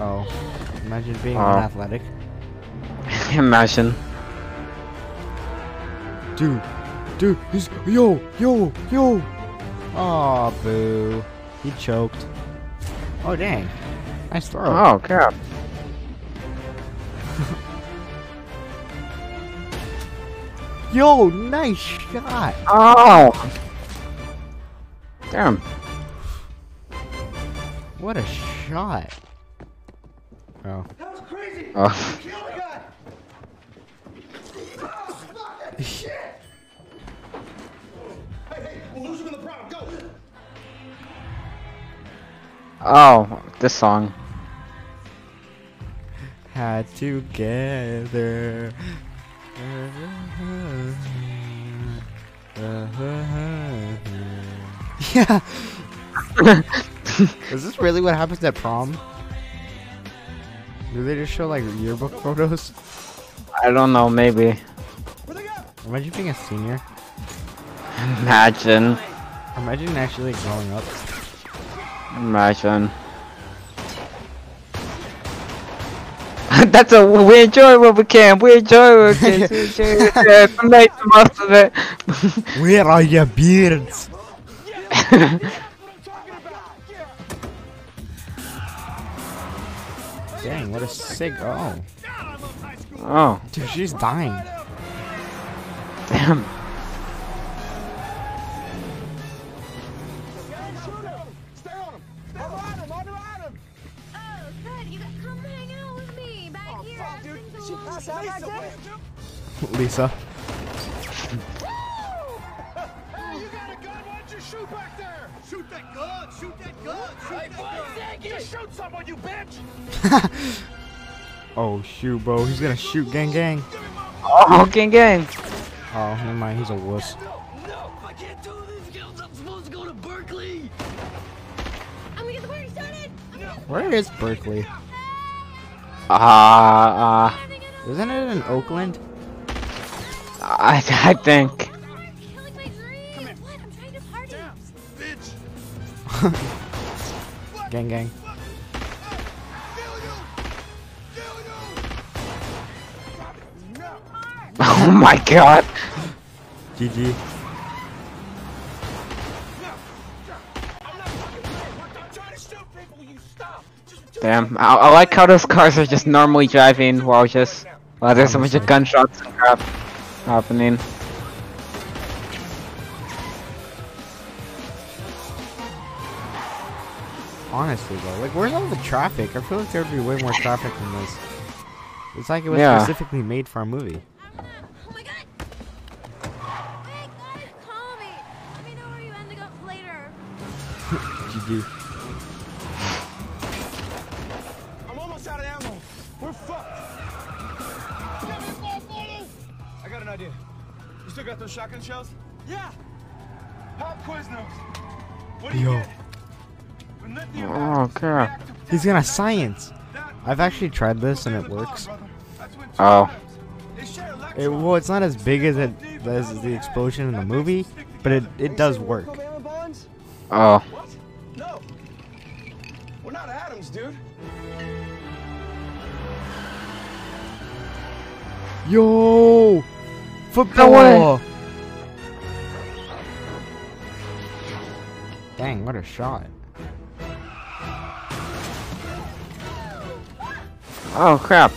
Oh. Imagine being Oh. athletic. Imagine. Dude. Dude, he's yo, yo, yo. Aw, boo. He choked. Oh dang. Nice throw. Oh crap. Yo, nice shot. Oh. Damn. What a shot. Oh. That was crazy. Oh. Kill the guy. Oh, fuck. Shit. Hey, hey, we're losing the prom. Go! Oh, this song. Had together. Yeah. Is this really what happens at prom? Do they just show like yearbook photos? I don't know, maybe. Imagine being a senior. Imagine. Imagine actually growing up. Imagine. That's a we enjoy what we can. We enjoy what we can. We enjoy what we can. We make the most of it. Where are your beards? Dang, what a sick. Oh. Oh. Dude, she's dying. Damn. Oh, Lisa. Shoot, bro. He's gonna shoot gang gang. Oh, gang gang. Oh, never mind. He's a wuss. I can't do this, girls. I'm supposed to go to Berkeley. I'm gonna get the party started. Where is Berkeley? Ah, uh, Isn't it in Oakland? I, I think. gang gang. Oh my god. GG. Damn. I, I like how those cars are just normally driving while just while there's a bunch of gunshots and crap happening. Honestly, though, like, where's all the traffic? I feel like there'd be way more traffic than this. It's like it was Yeah. specifically made for a movie. Call me. Let me know where you ended up later. GG. I'm almost out of ammo. We're fucked. I got an idea. You still got those shotgun shells? Yeah. Pop Quiznos. What do you Yo. get? When lithium Oh crap. He's gonna science. I've actually tried this and it works. Oh. It, well, it's not as big as it as the explosion in the movie, but it it does work. Oh. Yo, football. Dang, what a shot. Oh crap.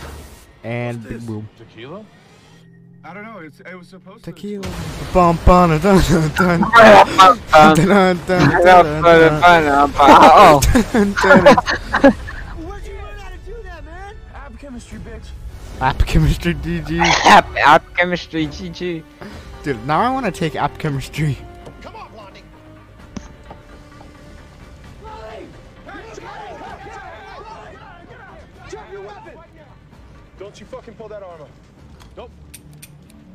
And big boom. Tequila? I don't know. It's, it was supposed Tequila. Bum bum dun dun dun dun Bum, bum. dun dun dun dun Bum, bum, bum, bum. Oh. dun dun. App chemistry DG. App, app chemistry, GG. Dude, now I want to take app chemistry. Drop your weapon! Don't you fucking pull that armor. Nope.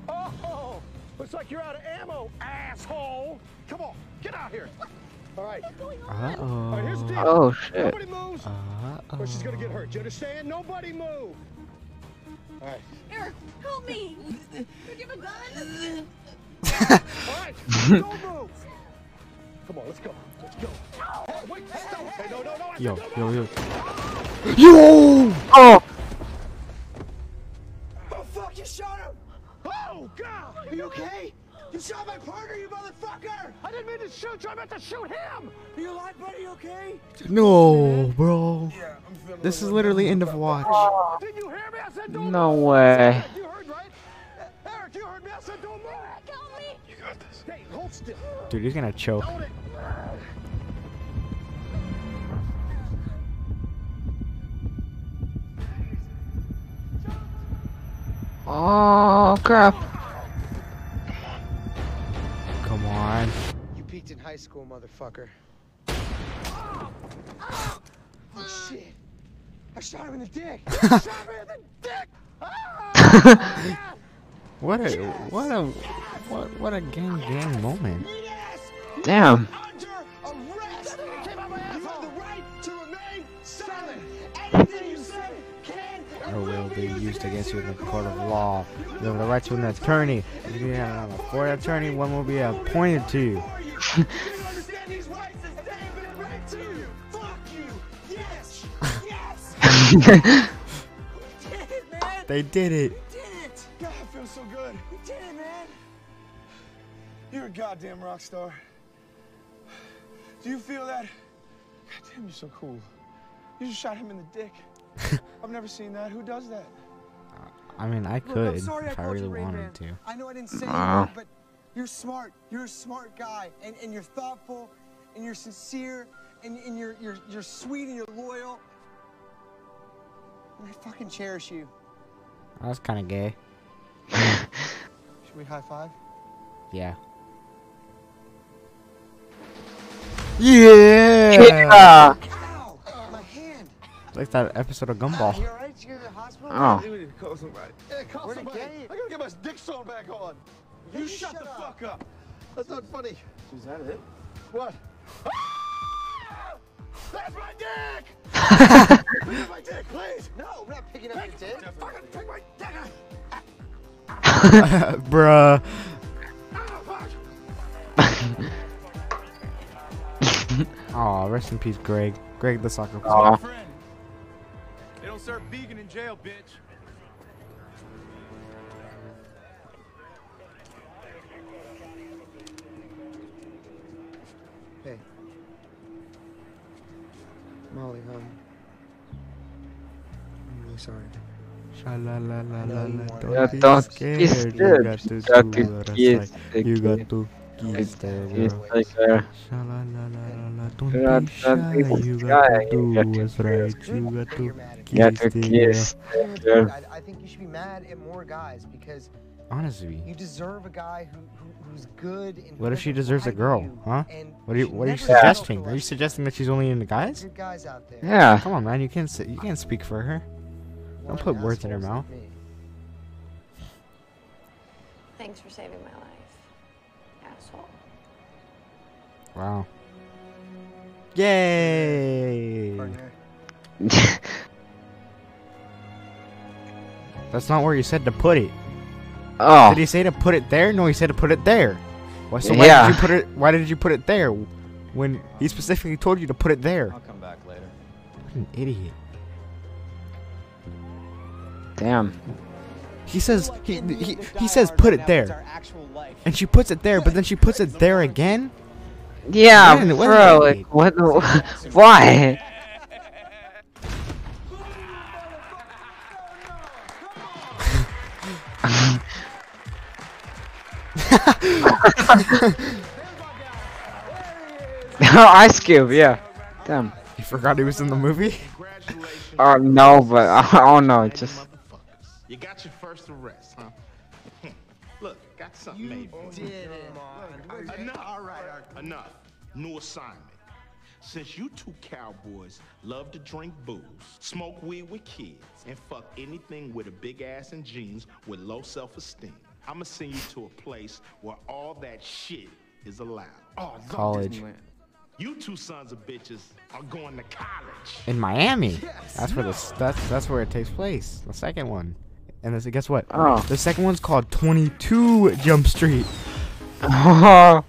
Oh! Looks like you're out of ammo, asshole! Come on, get out here! Alright. Uh Alright, here's the deal. Oh, shit. Nobody moves, or she's gonna get hurt. Do you understand? Nobody move! Alright. Eric, help me. You give a gun? Alright, don't move! Come on, let's go. Let's go. Hey, wait, stop! Hey, no, no, no! Yo, yo, yo. Yo! Oh! oh! Oh, fuck, you shot him! Oh, God! Are you okay? You shot my partner, you motherfucker! I didn't mean to shoot you, I meant to shoot him! Are you alive, buddy? You okay? No, bro. Yeah, This is literally end of watch. Did you hear me? I said don't No move. way. You heard, right? Eric, you heard me? I said don't move! Help me! You got this. Hey, hold still. Dude, he's gonna choke. Oh crap. Come on. You peaked in high school, motherfucker. Oh shit! I shot him in the dick. I shot him in the dick. Ah, what a what a what what a gang gang moment. Damn. Or will be used against you in the court of law. You have the right to an attorney. If you have a for an attorney, one will be appointed to you. they did it. God, it feels so good. You did it, man. You're a goddamn rock star. Do you feel that? Goddamn, you're so cool. You just shot him in the dick. I've never seen that. Who does that? I mean, I Look, could sorry I if I called you really wanted to. I know I didn't say Aw. it, but you're smart. You're a smart guy, and, and you're thoughtful, and you're sincere, and, and you're you're you're sweet and you're loyal. And I fucking cherish you. That's kind of gay. Should we high five? Yeah. Yeah. Yeah. Ow! Like that episode of Gumball. You alright? You go the hospital? Oh. I think we need to call somebody. Yeah, call Where'd it somebody. get? I gotta get my dick sewn back on. Hey, You shut shut the up. fuck up. That's not funny. Is that it? What? Ah! That's my dick! Pick up my dick, please! No, we're not picking up your dick. Fucking take my dick! Bruh. Aw, rest in peace, Greg. Greg the soccer Aw. player. They don't serve vegan in jail, bitch. Hey. Molly, hon. I'm really sorry. Sha-la-la-la-la-la, don't Yeah, be don't scared. You got to You got do to what I kiss say. the Don't be shy. You got to do what's right. You got to got to kiss. I, I think you should be mad at more guys because Honestly. you deserve a guy who, who who's good and What if she deserves a girl, huh? What are you What are you suggesting? Are you suggesting that she's only into guys? Guys out there. Yeah. Come on, man. You can't you can't speak for her. Don't put words in her mouth. Thanks for saving my life, Wow. Yay! That's not where you said to put it. Oh. Did he say to put it there? No, he said to put it there. Why? So why Yeah. did you put it? Why did you put it there? When he specifically told you to put it there. I'll come back later. What an idiot. Damn. He says he he, he says put it there, and she puts it there, but then she puts it there again. Yeah, Man, what bro. Like, what? the- Why? Ice Cube, yeah. Damn. You forgot he was in the movie. Oh no, but I don't know. Just You got your first arrest, huh? Look, got something made for you. did it. Enough. All right, enough. New assignment. Since you two cowboys love to drink booze, smoke weed with kids, and fuck anything with a big ass and jeans with low self-esteem, I'ma send you to a place where all that shit is allowed. Oh, College. Disneyland. You two sons of bitches are going to college. In Miami. Yes, That's where the that's that's where it takes place. The second one. And this, guess what? Oh. The second one's called 22 Jump Street. Oh.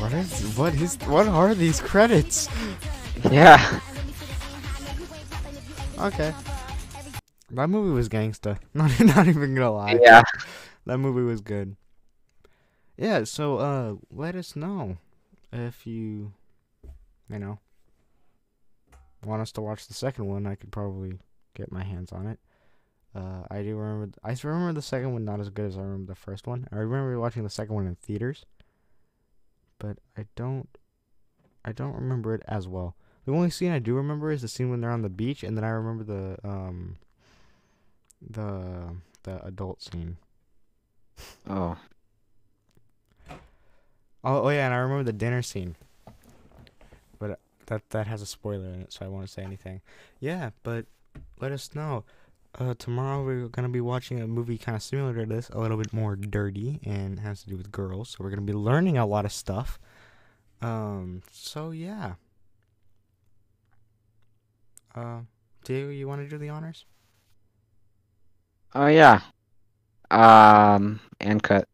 What is what is what are these credits? Yeah. Okay. That movie was gangsta. Not not even gonna lie. Yeah. That movie was good. Yeah, so uh let us know if you you know want us to watch the second one, I could probably get my hands on it. Uh I do remember I remember the second one not as good as I remember the first one. I remember watching the second one in theaters. But I don't I don't remember it as well. The only scene I do remember is the scene when they're on the beach and then I remember the um the the adult scene. Oh. Oh, oh yeah, and I remember the dinner scene. But uh, that that has a spoiler in it, so I won't say anything. Yeah, but let us know. Uh, tomorrow we're gonna be watching a movie kind of similar to this, a little bit more dirty and has to do with girls. So we're gonna be learning a lot of stuff. Um, so yeah. Uh, Diego, you want to do the honors? Oh yeah. Um, and cut.